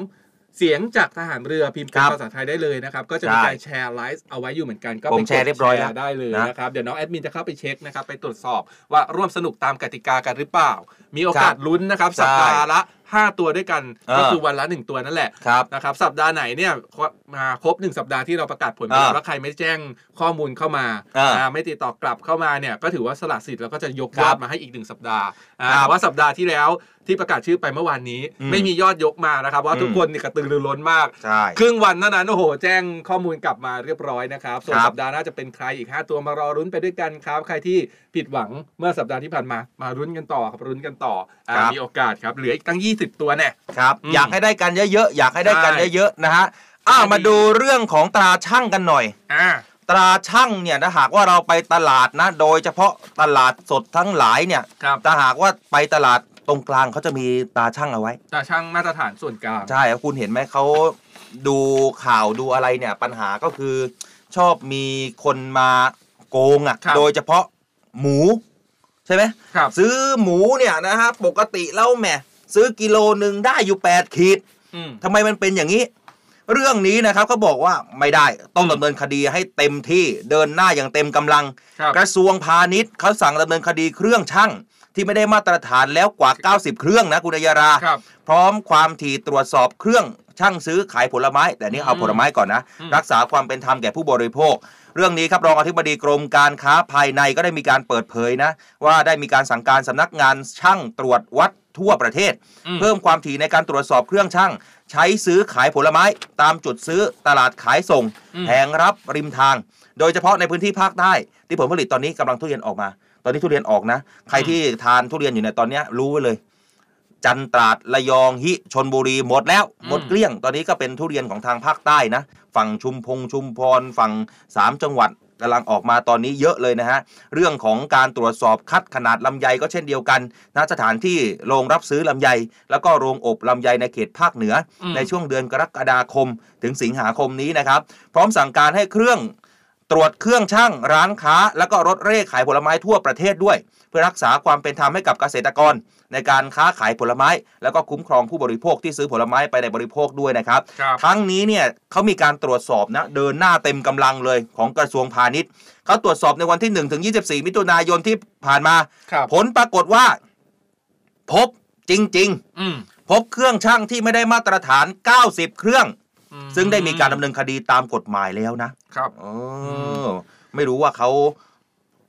เสียงจากทหารเรือพิมพ์เป็คนรับภาษาไทยได้เลยนะครับ ก็จะมีใช่การแชร์ไลฟ์เอาไว้อยู่เหมือนกันก็ผมไปกดแชร์เรียบร้อยแล้วแชได้เลยนะนะครับ เดี๋ยวน้องแอดมินจะเข้าไปเช็คนะครับ ไปตรวจสอบว่าร่วมสนุกตามกติกากันหรือเปล่า มีโอกาสลุ้นนะครับใช่สัปดาห์ละ 5 ตัวด้วยกันเออก็คือวันละ1ตัวนั่นแหละครับนะครับสัปดาห์ไหนเนี่ยมาครบ 1 สัปดาห์ที่เราประกาศผลไปแล้วอ่าแล้วใครไม่แจ้งข้อมูลเข้ามาอ่าอ่าไม่ติดต่อกลับเข้ามาเนี่ยก็ถือว่าสละสิทธิ์แล้วก็จะยกครัยบอดมาให้อีกหนึ่งสัปดาห์อ่าครับแต่ว่าสัปดาห์ที่แล้วที่ประกาศชื่อไปเมื่อวานนี้อืมไม่มียอดยกมานะครับว่าอืมทุกคนนี่กระตือรือร้นมากใช่ครึ่งวันเท่านั้นโอ้โห แจ้งข้อมูลกลับมาเรียบร้อยนะครับส่วนครับสัปดาห์หน้าจะเป็นใครอีก 5 ตัวมารอรุ้นไปด้วยกันครับ ใครที่ผิดหวังเมื่อสัปดาห์ที่ผ่านมามารุ้นกันต่อครับรุ้นกันต่ออ่าครับมีโอกาสครับเหลืออีกตั้ง 20ตัวแน่ครับอืมอยากให้ได้กันเยอะๆอยากให้ได้กันใช่เยอะๆนะฮะอ้าวมาดูเรื่องของตราช่างกันหน่อยอ่าตราช่างเนี่ยถ้าหากว่าเราไปตลาดนะ โดยเฉพาะตลาดสดทั้งหลายเนี่ยครับถ้าหากว่าไปตลาดตรงกลางเขาจะมีตราช่างเอาไว้ ตาช่างมาตรฐานส่วนกลางใช่ครับคุณเห็นไหมเขาดูข่าวดูอะไรเนี่ยปัญหาก็คือ ชอบมีคนมาโกงอะ่ะครับโดยเฉพาะหมู ใช่ไหมครับซื้อหมูเนี่ยนะฮะปกติแล้วแหม ซื้อกิโลหนึ่งได้อยู่ 8 ขีดอืมทำไมมันเป็นอย่างนี้ เรื่องนี้นะครับเขาบอกว่าไม่ได้ต้องดำเนินคดีให้เต็มที่เดินหน้าอย่างเต็มกำลังครับกระทรวงพาณิชย์เขาสั่งดำเนินคดีเครื่องช่างที่ไม่ได้มาตรฐานแล้วกว่า 90 เครื่องนะคุณอัยยาราครับพร้อมความถี่ตรวจสอบเครื่องช่างซื้อขายผลไม้ แต่นี่เอาอืมผลไม้ก่อนนะอืมรักษาความเป็นธรรมแก่ผู้บริโภค เรื่องนี้ครับรองอธิบดีกรมการค้าภายในก็ได้มีการเปิดเผยนะ ว่าได้มีการสั่งการสำนักงานช่างตรวจวัด ทั่วประเทศอืมเพิ่มความถี่ในการตรวจสอบเครื่องช่างใช้ซื้อขายผลไม้ ตามจุดซื้อตลาดขายส่งอืมแผงรับริมทาง โดยเฉพาะในพื้นที่ภาคใต้ที่ผลผลิตตอนนี้กำลังทุเรียนออกมา ตอนนี้ทุเรียนออกนะ ใครที่ทานทุเรียนอยู่ในยตอนเนี้ยรู้ไว้เลย จันตราดระยองฮิชนบุรีหมดแล้วอืมหมดเกลี้ยง ตอนนี้ก็เป็นทุเรียนของทางภาคใต้นะ ฝั่งชุมพงชุมพรฝั่งสามจังหวัด กำลังออกมาตอนนี้เยอะเลยนะฮะเรื่องของการตรวจสอบคัดขนาดลำไยก็เช่นเดียวกันนะสถานที่โรงรับซื้อลำไย แล้วก็โรงอบลำไยในเขตภาคเหนืออมในช่วงเดือนกรกฎาคม ถึงสิงหาคมนี้นะครับ พร้อมสั่งการให้เครื่องตรวจเครื่องช่างร้านค้า แล้วก็รถเร่ขายผลไม้ทั่วประเทศด้วย เพื่อรักษาความเป็นธรรมให้กับเกษตรกร ในการค้าขายผลไม้ แล้วก็คุ้มครองผู้บริโภคที่ซื้อผลไม้ไปในบริโภคด้วยนะครับครับทั้งนี้เนี่ยเขามีการตรวจสอบนะเดินหน้าเต็มกำลังเลยของกระทรวงพาณิชย์เขาตรวจสอบในวันที่1ถึง24 มิถุนายนที่ผ่านมาครับผลปรากฏว่า พบจริงอืมๆพบเครื่องช่างที่ไม่ได้มาตรฐาน 90 เครื่องอืซึ่งได้มีการดำเนินคดีตามกฎหมายแล้วนะครับเออไม่รู้ว่าเขา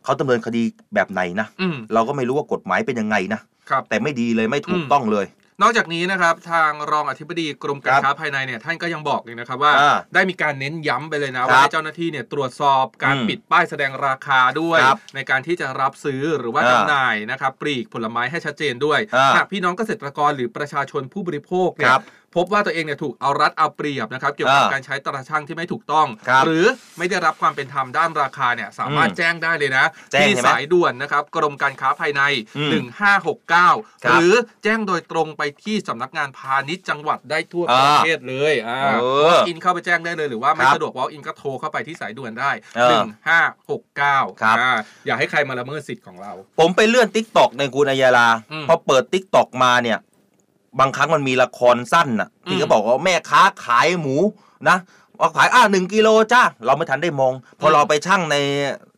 เขาดำเนินคดีแบบไหนนะอืมเราก็ไม่รู้ว่ากฎหมายเป็นยังไงนะ ครับ แต่ไม่ดีเลยไม่ถูกอืมต้องเลย นอกจากนี้นะครับ ทางรองอธิบดีกรมการครับค้าภายในเนี่ยท่านก็ยังบอกเลยนะครับว่า อ่าได้มีการเน้นย้ำไปเลยนะครับว่าให้เจ้าหน้าที่เนี่ยตรวจสอบการอืมปิดป้ายแสดงราคาด้วย ครับในการที่จะรับซื้อหรือว่าอ่าจำหน่ายนะครับปลีกผลไม้ให้ชัดเจนด้วยอ่าหากพี่น้องเกษตรกรหรือประชาชนผู้บริโภคเนี่คยรับ พบว่าตัวเองเนี่ยถูกเอารัดเอาเปรียบนะครับเกี่ยวกับอ่าการใช้ตราช่างที่ไม่ถูกต้องครับหรือไม่ได้รับความเป็นธรรมด้านราคาเนี่ยสามารถอืมแจ้งได้เลยนะแจ้งที่ใช่ไหมสายด่วนนะครับกรมการค้าภายในอืม1569ครับหรือแจ้งโดยตรงไปที่สำนักงานพาณิชย์จังหวัดได้ทั่วอ่าประเทศเลยอ่าเออ walk in เข้าไปแจ้งได้เลยหรือว่าไม่ครับสะดวก walk in ก็โทรเข้าไปที่สายด่วนได้เออ1569ครับอ่าอย่าให้ใครมาละเมิดสิทธิ์ของเรา ผมไปเลื่อน TikTokในคุณอัยยาลาอืมพอเปิดทิกตอกมาเนี่ย บางครั้งมันมีละครสั้นน่ะที่อืมเขาบอกว่าแม่ค้าขายหมูนะว่าขายอ่าหนึ่งกิโลจ้าเราไม่ทันได้มอง พออืมเราไปช่างใน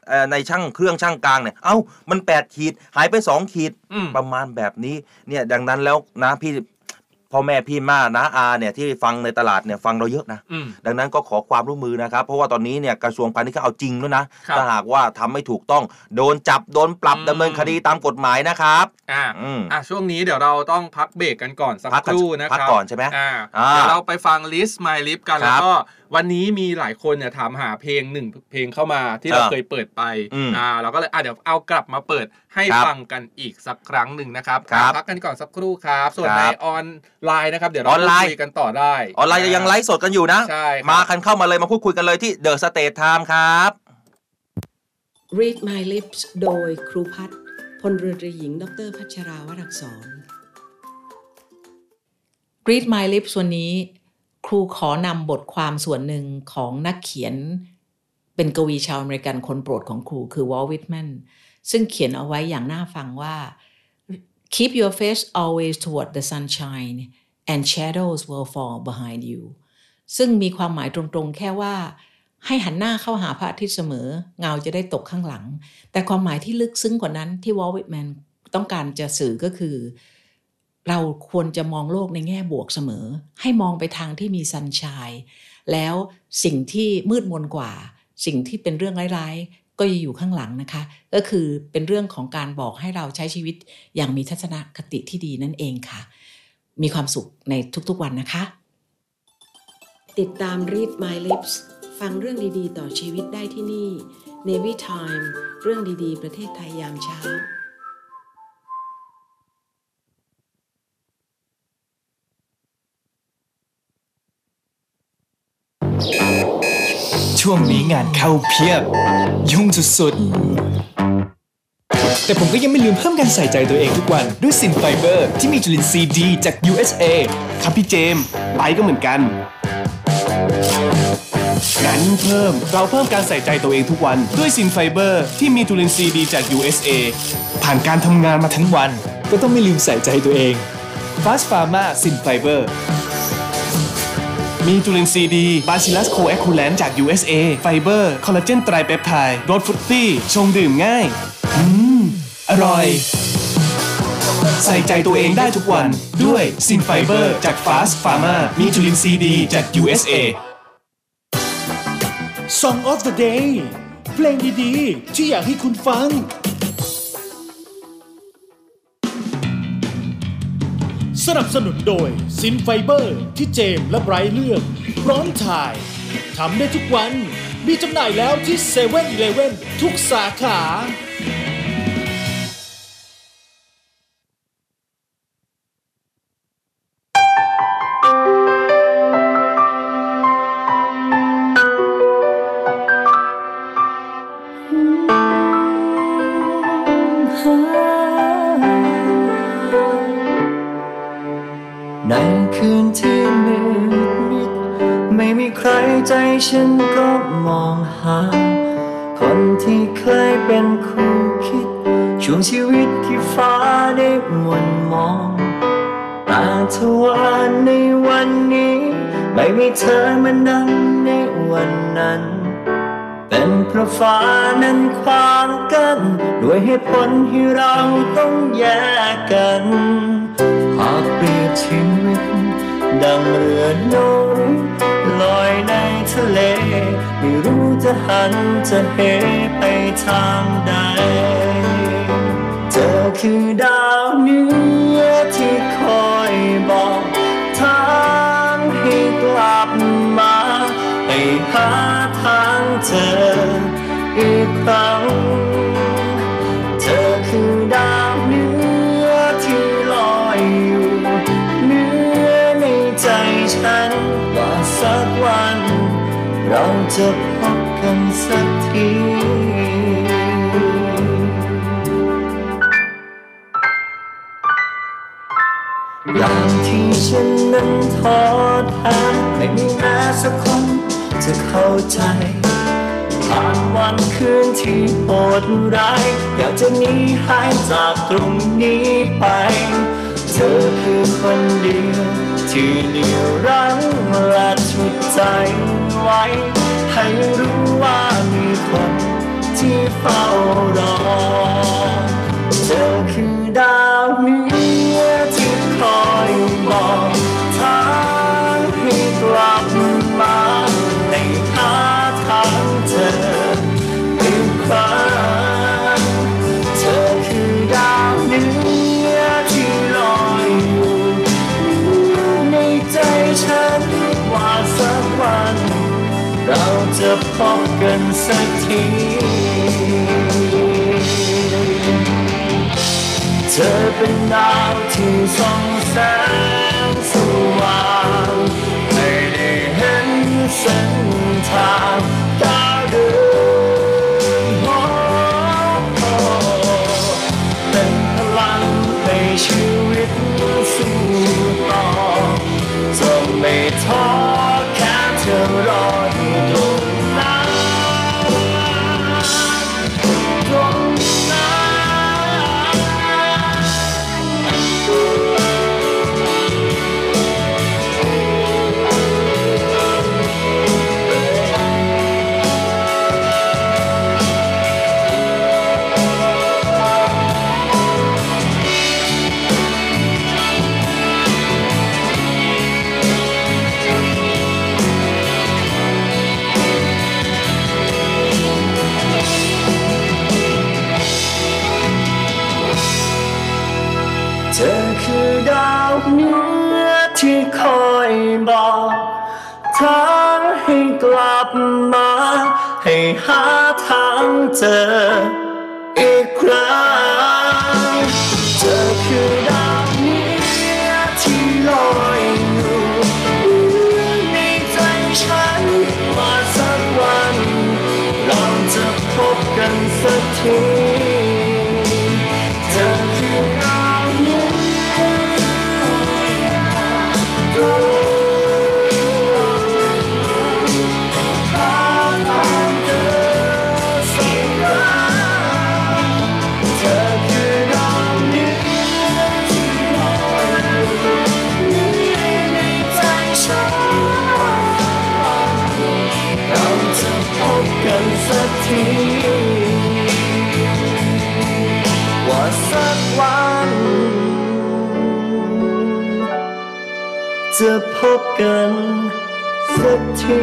เอ่อในช่างเครื่องช่างกลางเนี่ย เอ้า มันแปดขีด หายไปสองขีดอืมประมาณแบบนี้ เนี่ย ดังนั้นแล้วนะพี่ พ่อแม่พี่ม่านะอาเนี่ยที่ฟังในตลาดเนี่ยฟังเราเยอะนะอืมดังนั้นก็ขอความร่วมมือนะครับ เพราะว่าตอนนี้เนี่ยกระทรวงพาณิชย์เขาเอาจริงด้วยนะครับถ้าหากว่าทำไม่ถูกต้องโดนจับโดนปรับอืมดำเนินคดีตามกฎหมายนะครับอ่าอืมอะช่วงนี้เดี๋ยวเราต้องพักเบรกกันก่อนสักพักคก่อนรู่นะคพัรับกก่อนใช่ไหมอ่าอ่าเดี๋ยวเราไปฟัง list my lip กันคแล้รัวบก็วันนี้มีหลายคนเนี่ยถามหาเพลงหนึ่งเพลงเข้ามาที่เราอ่าเคยเปิดไปอืมอ่าเราก็เลยอะเดี๋ยวเอากลับมาเปิดให้ครับฟังกันอีกสักครั้งหนึ่งนะครับครับอะพักกันก่อนสักครู่ครับ ส่วนครับในออนไลน์นะครับ เดี๋ยวเราออนไลน์พูดคุยกันต่อได้ ออนไลน์ยังไลฟ์สดกันอยู่นะใช่ครับมาคันเข้ามาเลยมาพูดคุยกันเลยที่ The State Time ครับ Read My Lips โดยครูพัฒน์พลเรือตรีหญิง ดรพัชราวรักษร Read My Lips วันนี้ ครูขอนำบทความส่วนหนึ่งของนักเขียน เป็นกวีชาวอเมริกันคนโปรดของครูคือ Walt Whitman ซึ่งเขียนเอาไว้อย่างน่าฟังว่า keep your face always toward the sunshine and shadows will fall behind you ซึ่งมีความหมายตรงๆ แค่ว่า ให้หันหน้าเข้าหาพระอาทิตย์เสมอ เงาจะได้ตกข้างหลัง แต่ความหมายที่ลึกซึ้งกว่านั้นที่วอลวิทแมนต้องการจะสื่อก็คือ เราควรจะมองโลกในแง่บวกเสมอ ให้มองไปทางที่มีซันชาย แล้วสิ่งที่มืดมนกว่า สิ่งที่เป็นเรื่องร้ายๆ ก็จะอยู่ข้างหลังนะคะ ก็คือเป็นเรื่องของการบอกให้เราใช้ชีวิตอย่างมีทัศนคติที่ดีนั่นเองค่ะ มีความสุขในทุกๆวันนะคะ ติดตาม Read My Lips ฟังเรื่องดีๆ ต่อชีวิตได้ที่นี่ Navy Time เรื่องดีๆ ประเทศไทยยามเช้า ช่วงนี้งานเข้าเพียบ ยุ่งสุดๆ แต่ผมก็ยังไม่ลืมเพิ่มการใส่ใจตัวเองทุกวัน ด้วย Sin Fiber ที่มีจุลินทรีย์ดีจาก USA ครับพี่เจมส์ไบรท์ก็เหมือนกันงั้นเพิ่ม เราเพิ่มการใส่ใจตัวเองทุกวัน ด้วย Sin Fiber ที่มีจุลินทรีย์ดีจาก USA ผ่านการทำงานมาทั้งวัน ก็ต้องไม่ลืมใส่ใจตัวเอง Fast Pharma Sin Fiber มี มีจุลินทรีย์ดี Bacillus coagulant จาก USA ไฟเบอร์ คอลลาเจนไตรเปปไทด์รส fruity ชงดื่มง่าย อืม อร่อย ใส่ใจตัวเองได้ทุกวัน ด้วย Sin Fiber จาก Fast Pharma มีจุลินทรีย์ดีจาก USA Song of the Day เพลงดีๆ ที่อยากให้คุณฟัง สนับสนุนโดย Sin Fiber ที่เจมส์และไบรท์เลือก พร้อมถ่ายทำได้ทุกวัน มีจำหน่ายแล้วที่เซเว่นอีเลเวนทุกสาขา ฉันก็มองหา คนที่เคยเป็นคู่คิด ช่วงชีวิตที่ฟ้าได้ม่นมองแต่ทว่าในวันนี้ ไม่มีเธอมานั่งในวันนั้น เป็นเพราะฟ้านั้นขวางกัน ด้วยเหตุผลที่เราต้องแยกกันหากเปรียบชีวิตดังเรือน้อยลอยใน ทะเล ไม่รู้จะหันจะเหไปทางใด เธอคือดาวเหนือ จะพบกันสักทีอย่างที่ฉันนั้นท้อแท้ไม่มีแม้สักคนจะเข้าใจ ผ่านวันคืนที่โหดร้าย อยากจะหนีหายจากตรงนี้ไป เธอคือคนเดียว ที่เหนียวรั้งและชุดใจไว้ รู้ว่ามีคนที่เฝ้ารอ เธอคือดาวเหนือที่คอยบอกทางให้กลับมาในหาทางเธออีกครั้ง จะพบกันสักที เธอเป็นดาวที่ส่องแสงสว่าง ไม่ได้เห็นเส้นทางา จะพบกันสักที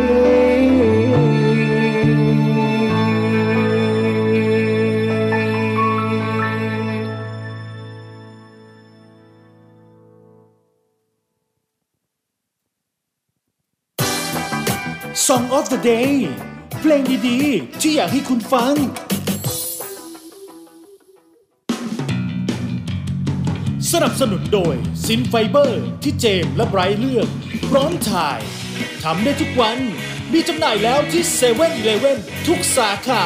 Song of the Day เพลงดีๆ ที่อยากให้คุณฟัง สนับสนุนโดยซินไฟเบอร์ ที่เจมส์และไบรท์เลือกพร้อมถ่ายทำได้ทุกวัน มีจำหน่ายแล้วที่เซเว่นอทุกสาขา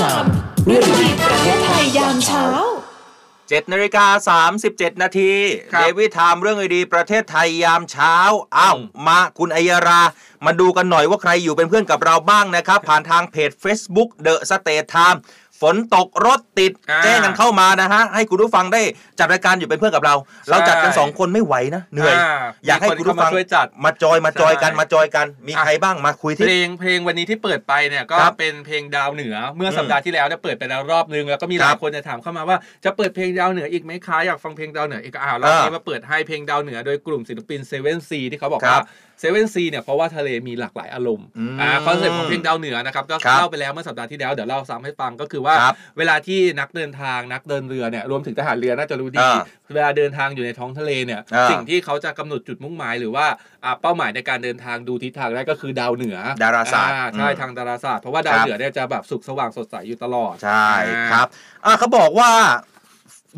ชามเรื่องดีประเทศไทยยามเช้า7นาฬิกา37 นาทีครับ The State Time เรื่องดีๆประเทศไทยยามเช้าอ้าวมาคุณอัยรามาดูกันหน่อยว่าใครอยู่เป็นเพื่อนกับเราบ้างนะครับ ผ่านทางเพจ Facebook The State Time ฝนตกรถติดอ่าแจ้งกันเข้ามานะฮะให้คุณผู้ฟังได้จัดรายการอยู่เป็นเพื่อนกับเรา เราจัดกัน2คนไม่ไหวนะเหนื่อยอ่าอยากให้มีคนคุณผู้ฟังเข้ามาช่วยจัดมาจอยมาจอยกันใช่มาจอยกัน มีอะใครบ้างมาคุยเพที่ลงเพลงวันนี้ที่เปิดไปเนี่ยก็ครับเป็นเพลงดาวเหนือ เมื่ออมสัปดาห์ที่แล้วเนี่ยเปิดไปแล้วรอบนึงแล้วก็มีหคลารัยบคนจะถามเข้ามาว่าจะเปิดเพลงดาวเหนืออีกไหมคะอยากฟังเพลงดาวเหนืออีกอ้าวรอบนี้อ่ามมาเปิดให้เพลงดาวเหนือโดยกลุ่มศิลปิน Seven Seas ที่เขาบอกครัว่าบ Seven Seas เนี่ยเพราะว่าทะเลมีหลากหลายอารมณ์อืมอ่าคอนเซ็ปต์ของเพลงดาวเหนือนะครับก็ครับเล่าไปแล้วเมื่อสัปดาห์ที่แล้วเดี๋ยวเล่าซ้ำให้ฟังก็คือว่าครับเวลาที่นักเดินทางนักเดินเรือเนี่ยรวมถึงทหารเรือน่าจะรู้ดีอ่าเวลาเดินทางอยู่ในท้องทะเลเนี่ยอ่าสิ่งที่เขาจะกำหนดจุดมุ่งหมายหรือว่าอ่าเป้าหมายในการเดินทางดูทิศทางได้ก็คือดาวเหนือดาราศาสตร์อ่ใช่อืมทางดาราศาสตร์เพราะว่าดาวครับเหนือเนี่ยจะแบบสุกสว่างสดใสอยู่ตลอดใช่อ่าครับอะเขาบอกว่า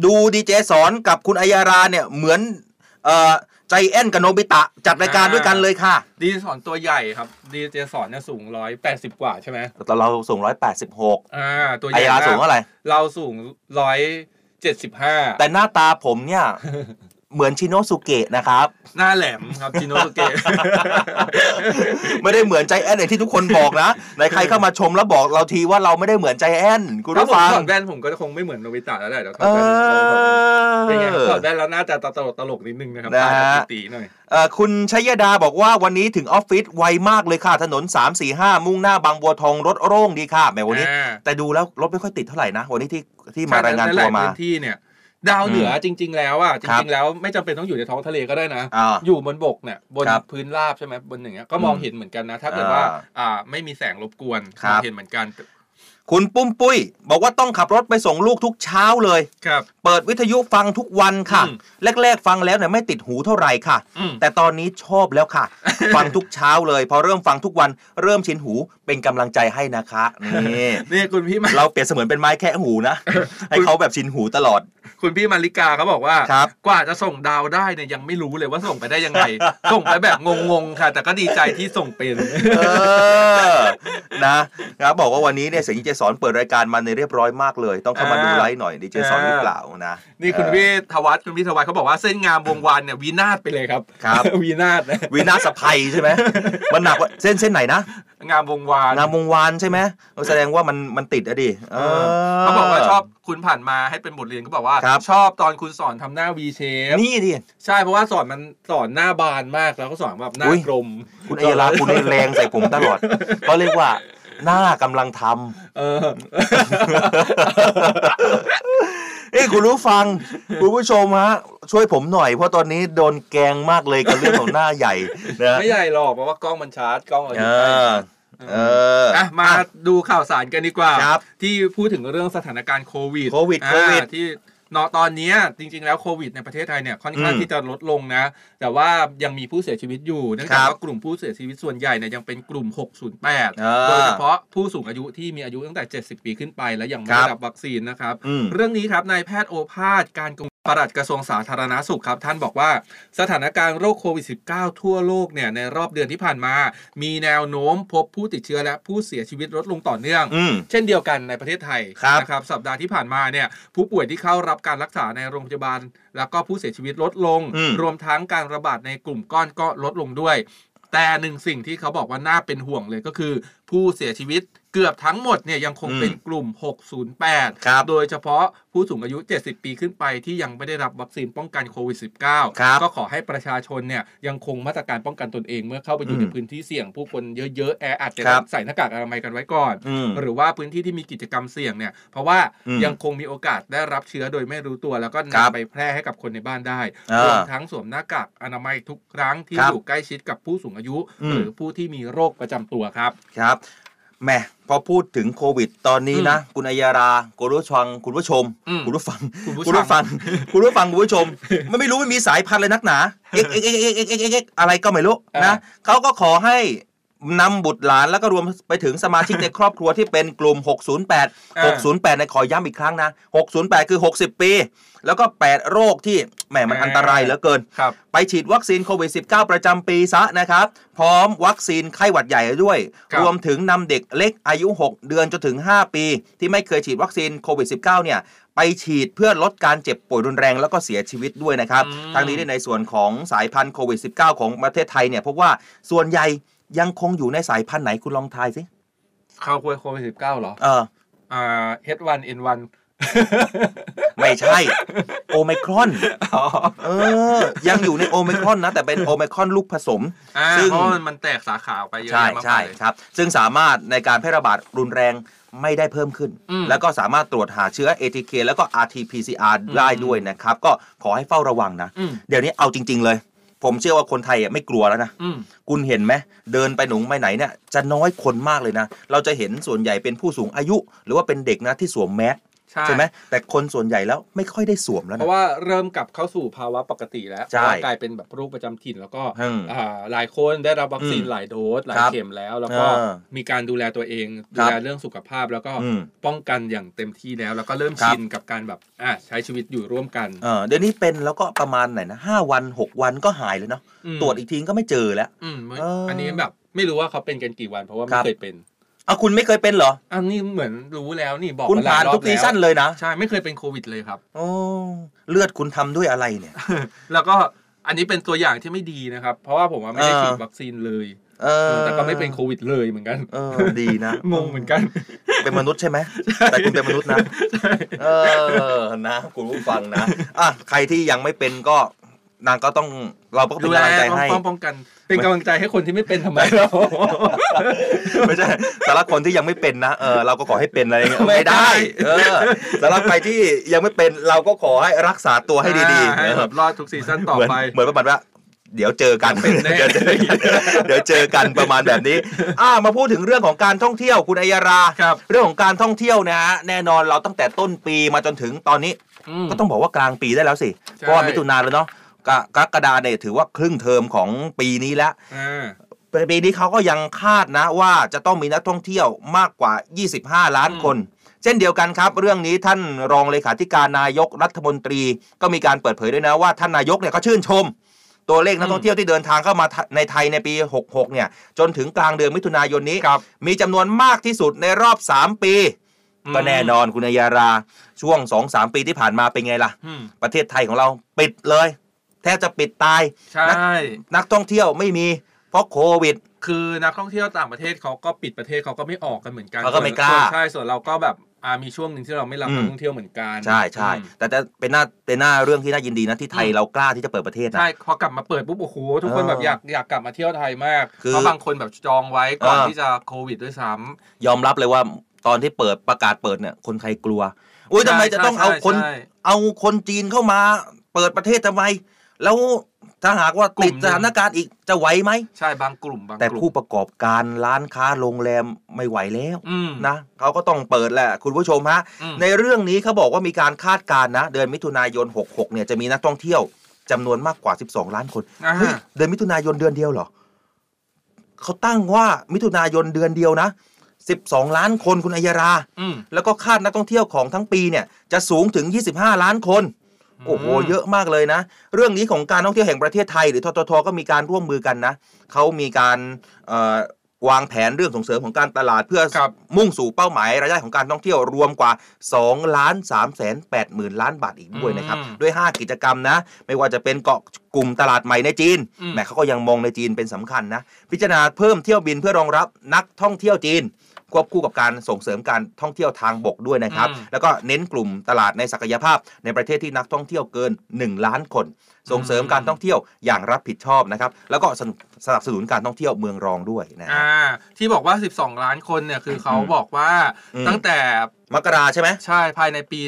ดูดีเจสอนกับคุณอัยราเนี่ยเหมือนเอ่อ ใจแอนกับโนบิตะ จัดรายการด้วยกันเลยค่ะ ดีเจสอนตัวใหญ่ครับ ดีเจสอนเนี่ยสูงร้อยแปดสิบกว่าใช่ไหมแต่เราสูง186อ่าตัวใหอัญ่ยราสูงเท่าไหร่เราสูงร้อยเจ็ดสิบห้าแต่หน้าตาผมเนี่ย เหมือนชิโนสุเกะนะครับ หน้าแหลมครับจิโนสุเกะ ไม่ได้เหมือนใจแอนอย่างที่ทุกคนบอกนะในใครเข้ามาชมแล้วบอกเราทีว่าเราไม่ได้เหมือนใจแอนคุณถ้าผู้ผมฟัง ถอดแว่นผมก็คงไม่เหมือนโนบิตะแล้วแหละเดี๋ยวถอเอดแว่นเป็นไงอถอดแว่นแล้วน่าจะตลกตลกๆนิดนึงนะครับนะฮะตาแบบตีๆหน่อย เอ่อคุณชัยดาบอกว่าวันนี้ถึงออฟฟิศไวมากเลยค่ะ ถนน 3 4 5 มุ่งหน้าบางบัวทองรถโล่งดีค่ะแหมวันนี้อ่าแต่ดูแล้วรถไม่ค่อยติดเท่าไหร่นะ วันนี้ที่ที่มารายงานตัวมา ใช่ในหลพื้นที่เนี่ย ดาวเหนือจริง ๆ แล้วอะจครับริงๆแล้วไม่จำเป็นต้องอยู่ในท้องทะเลก็ได้นะอ่าอยู่บนบกเนี่ยบนครับพื้นราบใช่ไหมบนอย่างเงี้ยก็มองอืมเห็นเหมือนกันนะ ถ้าเกิดว่าอ่าอ่าไม่มีแสงรบกวนครัมบองเห็นเหมือนกัน คุณปุ้มปุ้ย บอกว่าต้องขับรถไปส่งลูกทุกเช้าเลย ครับ เปิดวิทยุฟังทุกวันค่ะ อืมแรก ๆ ฟังแล้วเนี่ยไม่ติดหูเท่าไหร่ค่ะ อืม แต่ตอนนี้ชอบแล้วค่ะ ฟังทุกเช้าเลย พอเริ่มฟังทุกวันเริ่มชินหูเป็นกำลังใจให้นะคะนี่ นี่คุณพี่มาเราเปรียบเสมือนเป็นไม้แค่หูนะ ให้เขาแบบชินหูตลอด คุณพี่มาริกาเขาบอกว่า ครับ กว่าจะส่งดาวได้เนี่ยยังไม่รู้เลยว่าส่งไปได้ยังไง ส่งไปแบบงงๆค่ะ แต่ก็ดีใจที่ส่งเป็น เออนะครับบอกว่าวันนี้เนี่ยเสียงดีเจสอนเปิดรายการมาในเรียบร้อยมากเลย ต้องเข้ามาดูอ่าไลฟ์หน่อยดีเจสอนหรือเปล่านะนี่คุณเออวิทวัฒน์คุณวิทวัฒน์เขาบอกว่าเส้นงามวงวานเนี่ยวินาศไปเลยครับครับวินาศนะวินาศสะภัยใช่ไหมมันหนักกว่าเส้นเส้นไหนนะงามวงวานงามวงวานใช่ไหมเออแสดงว่ามันมันติดอะดิเออเขาบอกว่าชอบคุณผ่านมาให้เป็นบทเรียนก็บอกว่าครับชอบตอนคุณสอนทำหน้า V shape นี่ดิใช่เพราะว่าสอนมันสอนหน้าบานมากแล้วก็สอนแบบหน้าอุ๊ยกลมคุณอัยยาลาคุณนี่แรงใส่ผมตลอดก็เรียกว่า หน้ากำลังทำเออเอ้ยคุณรู้ฟัง คุณผู้ชมฮะ ช่วยผมหน่อยเพราะตอนนี้โดนแกล้งมากเลยกับเรื่องของหน้าใหญ่นะไม่ใหญ่หรอกเพราะว่ากล้องมันชาร์จกล้องเราอเอยู่ใกล้อเอออะมาดูข่าวสารกันดีกว่าครับที่พูดถึงเรื่องสถานการณ์โควิดโควิดอ่าโควิดที่ เนาะตอนเนี้ยจริง ๆ แล้วโควิดในประเทศไทยเนี่ยค่อนข้างอืมที่จะลดลงนะ แต่ว่ายังมีผู้เสียชีวิตอยู่เนื่องครัจากบว่ากลุ่มผู้เสียชีวิตส่วนใหญ่เนี่ยยังเป็นกลุ่ม 608อ่าโดยเฉพาะผู้สูงอายุที่มีอายุตั้งแต่ 70 ปีขึ้นไป และยังไม่ครับได้รับวัคซีนนะครับอืมเรื่องนี้ครับนายแพทย์โอภาสการกง ปลัดกระทรวงสาธารณาสุขครับ ท่านบอกว่าสถานการณ์โรคโควิด -19 ทั่วโลกเนี่ยในรอบเดือนที่ผ่านมา มีแนวโน้มพบผู้ติดเชื้อและผู้เสียชีวิตลดลงต่อเนื่องอืมเช่นเดียวกันในประเทศไทยครับนะครับสัปดาห์ที่ผ่านมาเนี่ยผู้ป่วยที่เข้ารับการรักษาในโรงพยาบาล แล้วก็ผู้เสียชีวิตลดลงอืมรวมทั้งการระบาดในกลุ่มก้อนก็ลดลงด้วย แต่หนึ่งสิ่งที่เขาบอกว่าน่าเป็นห่วงเลยก็คือ ผู้เสียชีวิต เกือบทั้งหมดเนี่ยยังคงอืมเป็นกลุ่ม 608ครับโดยเฉพาะผู้สูงอายุ 70 ปีขึ้นไปที่ยังไม่ได้รับวัคซีนป้องกันโควิด -19 ครับก็ขอให้ประชาชนเนี่ยยังคงมาตรการป้องกันตนเองเมื่อเข้าไปอยู่อืมในพื้นที่เสี่ยงผู้คนเยอะๆแออัดเนี่ยครับใส่หน้ากากอนามัยกันไว้ก่อนอืมหรือว่าพื้นที่ที่มีกิจกรรมเสี่ยงเนี่ยเพราะว่าอืมยังคงมีโอกาสได้รับเชื้อโดยไม่รู้ตัว แล้วก็ครับนำไปแพร่ให้กับคนในบ้านได้อ่ารวมทั้งสวมหน้ากากอนามัยทุกครั้งที่ครับอยู่ใกล้ชิดกับผู้สูงอายุอืมหรือผู้ที่มีโรคประจำตัวครับครับ แม่พอพูดถึงโควิด ตอนนี้นะ คุณอัยารา คุณรู้ชมคุณผู้ชม คุณรู้ฟัง คุณรู้ฟัง คุณรู้ฟัง คุณผู้ชมไม่รู้ไม่มีสายพันธุ์อะไนักหนา เอ็กเอ็กเอ็กเอ็กเอ็กอะไรก็ไม่รู้นะเขาก็ขอให้ นำบุตรหลานแล้วก็รวมไปถึงสมาชิกในครอบครัวที่เป็นกลุ่ม 608 608ในขอย้ำอีกครั้งนะ 608 คือ 60 ปี แล้วก็ 8 โรคที่แหมมันอันตรายเหลือเกินครับไปฉีดวัคซีนโควิด -19 ประจำปีซะนะครับ พร้อมวัคซีนไข้หวัดใหญ่ด้วยครับรวมถึงนำเด็กเล็กอายุ 6 เดือนจนถึง 5 ปี ที่ไม่เคยฉีดวัคซีนโควิด -19 เนี่ยไปฉีดเพื่อลดการเจ็บป่วยรุนแรงแล้วก็เสียชีวิตด้วยนะครับอืมทั้งนี้ในส่วนของสายพันธุ์โควิด -19 ของประเทศไทยเนี่ยพบว่าส่วนใหญ่ ยังคงอยู่ในสายพันธุ์ไหนคุณลองทายสิเข้าโควิด19เหรอ เออ อ่า H1N1 ไม่ใช่ โอไมครอนเออ ยังอยู่ในโอไมครอนนะ แต่เป็นโอไมครอนลูกผสมอ่าซึ่งเพราะมันมันแตกสาขาออกไปเยอะใช่แยะมากใช่มายครับ ซึ่งสามารถในการแพร่ระบาดรุนแรงไม่ได้เพิ่มขึ้นอืมแล้วก็สามารถตรวจหาเชื้อ ATK แล้วก็ RT-PCR ได้ด้วยนะครับ ก็ขอให้เฝ้าระวังนะอืมเดี๋ยวนี้เอาจริง ๆ เลย ผมเชื่อว่าคนไทยอะไม่กลัวแล้วนะอืมคุณเห็นไหมเดินไปหนุ่งไปไหนเนี่ยจะน้อยคนมากเลยนะ เราจะเห็นส่วนใหญ่เป็นผู้สูงอายุ หรือว่าเป็นเด็กนะที่สวมแมส ใช่ใช่ไหมแต่คนส่วนใหญ่แล้วไม่ค่อยได้สวมแล้วเพนะราะว่าเริ่มกลับเข้าสู่ภาวะปกติแล้วใช่เพราะว่ากลายเป็นแบบโรคประจำถิ่นแล้วก็อืมอ่าหลายคนได้รับวัคซีนอืมหลายโดสหลายครับเข็มแล้ว แล้วก็เออมีการดูแลตัวเองคดูรับแลเรื่องสุขภาพแล้วก็อืมป้องกันอย่างเต็มที่แล้ว แล้วก็เริ่มครับชินกับการแบบอะใช้ชีวิตอยู่ร่วมกันเออเดี๋ยวนี้เป็นแล้วก็ประมาณไหนนะห้าวันหกวันก็หายเลยเนาะอืมตรวจอีกทีก็ไม่เจอแล้วอืมไม่เอออัอันนี้แบบไม่รู้ว่าเขาเป็นกันกี่วันเพราะว่าคไม่รับเคยเป็น เอาคุณไม่เคยเป็นเหรอ อันนี้เหมือนรู้แล้วนี่บอกคุณมหลผ่ายนรอบทุกซีแล้วซั่นเลยนะ ใช่ไม่เคยเป็นโควิดเลยครับโอ้เลือดคุณทำด้วยอะไรเนี่ย แล้วก็อันนี้เป็นตัวอย่างที่ไม่ดีนะครับ เพราะว่าผมว่าไม่ได้เออฉีดวัคซีนเลยเออแต่ก็ไม่เป็นโควิดเลยเหมือนกันเออดีนะงงเหมือนกัน เป็นมนุษย์ใช่ไหมแต่คุณเป็นมนุษย์นะเออนะคุณผู้ฟังนะอะใครที่ยังไม่เป็นก็ นางก็ต้องเราก็เป็นดูแลกำลังใจป้องให้ป้องป้องกัน เป็นกำลังใจให้คนที่ไม่เป็นทำไมเราไม่ใช่สำหรับคนที่ยังไม่เป็นนะเออเราก็ขอให้เป็นอะไรเงี้ยไม่ไม่ได้ได้ เออสำหรับใครที่ยังไม่เป็นเราก็ขอให้รักษาตัวให้ดีๆให้เออแบบรอดทุกซีซั่นต่อเหมือนไป เหมือนประมาณว่าเดี๋ยวเจอกันเป็นแน่เดี๋ยวเจอกันเดี๋ยวเจอกันประมาณแบบนี้ อ่ามาพูดถึงเรื่องของการท่องเที่ยวคุณอัยยาราครับเรื่องของการท่องเที่ยวนะฮะแน่นอนเราตั้งแต่ต้นปีมาจนถึงตอนนี้อืมก็ต้องบอกว่ากลางปีได้แล้วสิใช่เพราะว่ามิถุนายนแล้วเนาะ กะกรกฎาเนี่ยถือว่าครึ่งเทอมของปีนี้แล้วอ่าปีนี้เขาก็ยังคาดนะว่าจะต้องมีนักท่องเที่ยวมากกว่า 25 ล้านคน เช่นเดียวกันครับ เรื่องนี้ท่านรองเลขาธิการนายกรัฐมนตรีก็มีการเปิดเผยด้วยนะว่าท่านนายกเนี่ยก็ชื่นชม ตัวเลขนักท่องเที่ยวที่เดินทางเข้ามาในไทยในปี 66 เนี่ย จนถึงกลางเดือนมิถุนายนนี้ครับมีจำนวนมากที่สุดในรอบ 3 ปีอืมก็แน่นอนคุณอัยยาราช่วง2-3ปีที่ผ่านมาเป็นไงล่ะอืมประเทศไทยของเราปิดเลย แทบจะปิดตายใช่นักนักท่องเที่ยวไม่มีเพราะโควิด คือนักท่องเที่ยวต่างประเทศเขาก็ปิดประเทศเขาก็ไม่ออกกันเหมือนกันเขาก็ไม่กล้าส่วนใช่ส่วนเราก็แบบอ่ามีช่วงหนึ่งที่เราไม่รับอืมนักท่องเที่ยวเหมือนกันใช่ใช่อืมแต่แต่เป็นหน้าเป็นหน้าเรื่องที่น่ายินดีนะที่ไทยอืมเรากล้าที่จะเปิดประเทศนะใช่พอกลับมาเปิดปุ๊บโอ้โหทุกคนเออแบบอยากอยากกลับมาเที่ยวไทยมากคือเพราะบางคนแบบจองไว้ก่อนเออที่จะโควิดด้วยซ้ำยอมรับเลยว่าตอนที่เปิดประกาศเปิดเนี่ยคนไทยกลัวอุ้ยใช่ทำไมจะต้องใช่เอาคนใช่เอาคนจีนเข้ามา เปิดประเทศทำไม แล้วถ้าหากว่ากลุ่ติดมหนึ่งสถานการณ์อีกจะไหวไหมใช่บางกลุ่มบางแต่กลุ่มผู้ประกอบการร้านค้าโรงแรมไม่ไหวแล้วอืมนะเขาก็ต้องเปิดแหละคุณผู้ชมฮะอืมในเรื่องนี้เขาบอกว่ามีการคาดการณ์นะ เดือนมิถุนายน 66 เนี่ยจะมีนักท่องเที่ยวจำนวนมากกว่า 12 ล้านคนอ่าเฮ้ยเดือนมิถุนายนเดือนเดียวเหรอเขาตั้งว่ามิถุนายนเดือนเดียวนะ 12 ล้านคนคุณอัยยาราอืมแล้วก็คาดนักท่องเที่ยวของทั้งปีเนี่ยจะสูงถึง 25 ล้านคน โอ้โหอืมเยอะมากเลยนะ เรื่องนี้ของการท่องเที่ยวแห่งประเทศไทย หรือทททก็มีการร่วมมือกันนะเขามีการเอ่อวางแผนเรื่องส่งเสริมของการตลาดเพื่อครับมุ่งสู่เป้าหมายรายได้ของการท่องเที่ยวรวมกว่า2ล้าน3แสน8หมื่นล้านบาทอีกด้วยนะครับอืมด้วย 5 กิจกรรมนะ ไม่ว่าจะเป็นเกาะกลุ่มตลาดใหม่ในจีนอืมแหมเขาก็ยังมองในจีนเป็นสำคัญนะ พิจารณาเพิ่มเที่ยวบินเพื่อรองรับนักท่องเที่ยวจีน ควบคู่กับการส่งเสริมการท่องเที่ยวทางบกด้วยนะครับอืมแล้วก็เน้นกลุ่มตลาดในศักยภาพในประเทศที่นักท่องเที่ยวเกิน 1 ล้านคนส่งเสริมการท่องเที่ยวอย่างรับผิดชอบนะครับ แล้วก็สนับสนับสนุนการท่องเที่ยวเมืองรองด้วยนะฮะอ่าที่บอกว่า 12 ล้านคนเนี่ยคือเขาอืมบอกว่าอืมตั้งแต่มกราใช่ไหมใช่ภายในปี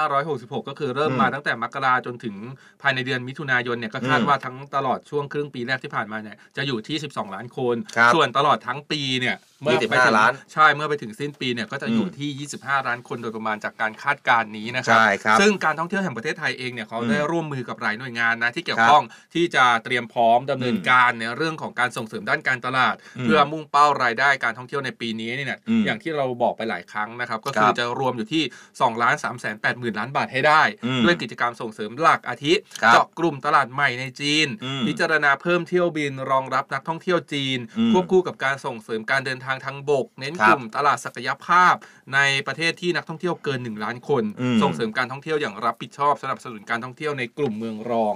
2566 ก็คือเริ่มอืมมาตั้งแต่มกราจนถึงภายในเดือนมิถุนายนเนี่ยก็คาดอืมว่าทั้งตลอดช่วงครึ่งปีแรกที่ผ่านมาเนี่ยจะอยู่ที่ 12 ล้านคนครับส่วนตลอดทั้งปีเนี่ยเมื่อไป25ถึงล้านใช่เมื่อไปถึงสิ้นปีเนี่ยก็จะอยู่อืมที่ 25 ล้านคนโดยประมาณจากการคาดการณ์นี้นะครัใช่ครับซึ่งการท่องเที่ยวแห่งประเทศไทยเองเนี่ยเขาอืมได้ร่วมมือกับหลายหน่วยงานนะที่เกี่ยวครับข้องที่จะเตรียมพร้อมดำเนินอืมการในเรื่องของการส่งเสริมด้านการตลาดอืมเพื่อมุ่งเป้ารายได้การท่องเที่ยวในปีนี้เนี่ยอืมอย่างที่เราบอกไปหลายครั้งนะครับ ก็ครัคือบจะรวมอยู่ที่2ล้าน3แสน8หมื่นล้านบาทให้ได้อืมด้วยกิจกรรมส่งเสริมหลักอาทิครับเจาะกลุ่มตลาดใหม่ในจีนอืมพิจารณาเพิ่มเที่ยวบินรองรับนักท่องเที่ยวจีนอืมควบคู่กับการส่งเสริมการเดินทางทางบก เน้นครักบลุ่มตลาดศักยภาพ ในประเทศที่นักท่องเที่ยวเกิน 1 ล้านคนอืมส่งเสริมการท่องเที่ยวอย่างรับผิดชอบสนับสนุนการท่องเที่ยวในกลุ่มเมืองรอง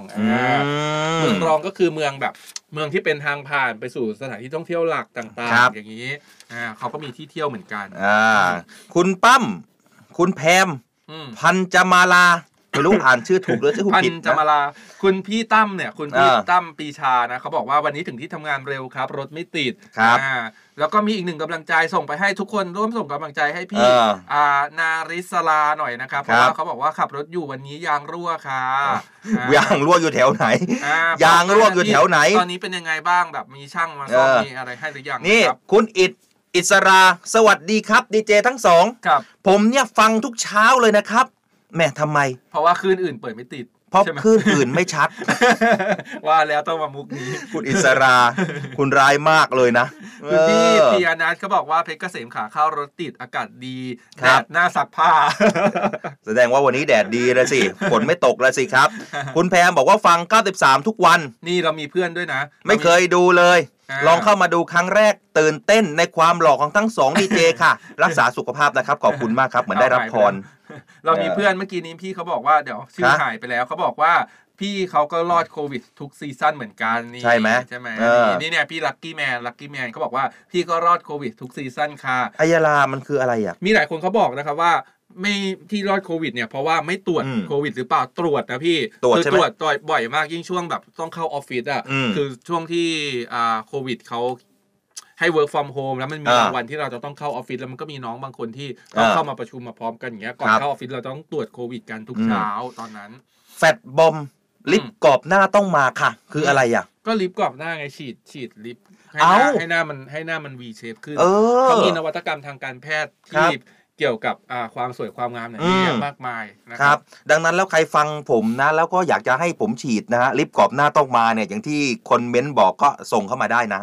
อือ่ามเมืองรองก็คือเมืองแบบเมืองที่เป็นทางผ่านไปสู่สถานที่ท่องเที่ยวหลักต่างครับๆอย่างนี้อ่าเขาก็มีที่เที่ยวเหมือนกันอ่าคุณปั้มคุณแพมอืมพันจมาลา ไม่รู้อ่านชื่อถูกหรือชื่อพันผิดจมานะลา คุณพี่ตั้มเนี่ยคุณพี่อ่าตั้มปีชานะเขาบอกว่าวันนี้ถึงที่ทำงานเร็วครับ รถไม่ติดครับอ่าแล้วก็มีอีกหนึ่งกำลังใจส่งไปให้ทุกคนร่วมส่งกำลังใจให้พี่เอออ่านาริสลาหน่อยนะครับเพครับราะว่าเขาบอกว่าขับรถอยู่วันนี้ยางรั่วค่ะอ่ยางรั่วอยู่แถวไหนอ่ายางรั่วอยู่แถวไหน ตอนนี้เป็นยังไงบ้างแบบมีช่างมาซ่อมเออมีอะไรให้หรือยังนี่นะครับคุณอิดอิสรา สวัสดีครับดีเจทั้งสองครับผมเนี่ยฟังทุกเช้าเลยนะครับ แหม่ทำไม เพราะว่าคลื่นอื่นเปิดไม่ติดเพราะใช่ไหมคลื่นอื่นไม่ชัด ว่าแล้วต้องมามุกนี้ คุณอิสรา คุณร้ายมากเลยนะคุณพี่เออปีอนัทเขาบอกว่าเพชรเกษมขาเข้ารถติดอากาศดีครัแดบดหน้าซักผ้า แสดงว่าวันนี้แดดดีแล้วสิฝนไม่ตกแล้วสิครับ คุณแพมบอกว่าฟัง 93 ทุกวัน นี่เรามีเพื่อนด้วยนะ ไม่เคยดูเลยอ่าลองเข้ามาดูครั้งแรกตื่นเต้นในความหล่อของทั้งสองดีเจค่ะ รักษาสุขภาพนะครับ ขอบคุณมากครับ เหมือนได้รับพร เรามีเพื่อนเมื่อกี้นี้พี่เขาบอกว่าเดี๋ยวชื่อครับหายไปแล้วเขาบอกว่าพี่เขาก็รอดโควิดทุก season เหมือนกันนี่ใช่ไหมใช่ไหมเออนี่เนี่ยพี่ lucky man lucky man เขาบอกว่าพี่ก็รอดโควิดทุก season ค่ะอายาลามันคืออะไรอะ มีหลายคนเขาบอกนะครับว่าไม่ที่รอดโควิดเนี่ยเพราะว่าไม่ตรวจอืมโควิด หรือเปล่าตรวจนะพี่ตรวจคือใช่ไหมตรวจตรวจบ่อยมากยิ่งช่วงแบบต้องเข้าออฟฟิศอะอืมคือช่วงที่อ่าโควิดเขา ให้ work from home แล้วมันมีอ่าบางวันที่เราจะต้องเข้าออฟฟิศแล้วมันก็มีน้องบางคนที่ต้องอ่าเข้ามาประชุมมาพร้อมกันอย่างเงี้ยก่อนครับเข้าออฟฟิศเราต้องตรวจโควิดกันทุกอืมเช้าตอนนั้นแฟตบอมลิปกรอบหน้าต้องมาค่ะ คืออะไรอะ ก็ลิฟต์กรอบหน้าไงฉีดฉีดลิฟต์ให้หน้าเอ้าให้หน้ามันให้หน้ามัน V shape ขึ้นเออเขามีนวัตกรรมทางการแพทย์ครัที่บ เกี่ยวกับอ่าความสวยความงามเนี่ยอืมเยอะมากมายนะคครัรับบดังนั้นแล้วใครฟังผมนะ แล้วก็อยากจะให้ผมฉีดนะฮะลิปกรอบหน้าต้องมาเนี่ยอย่างที่คนเม้นบอกก็ส่งเข้ามาได้นะ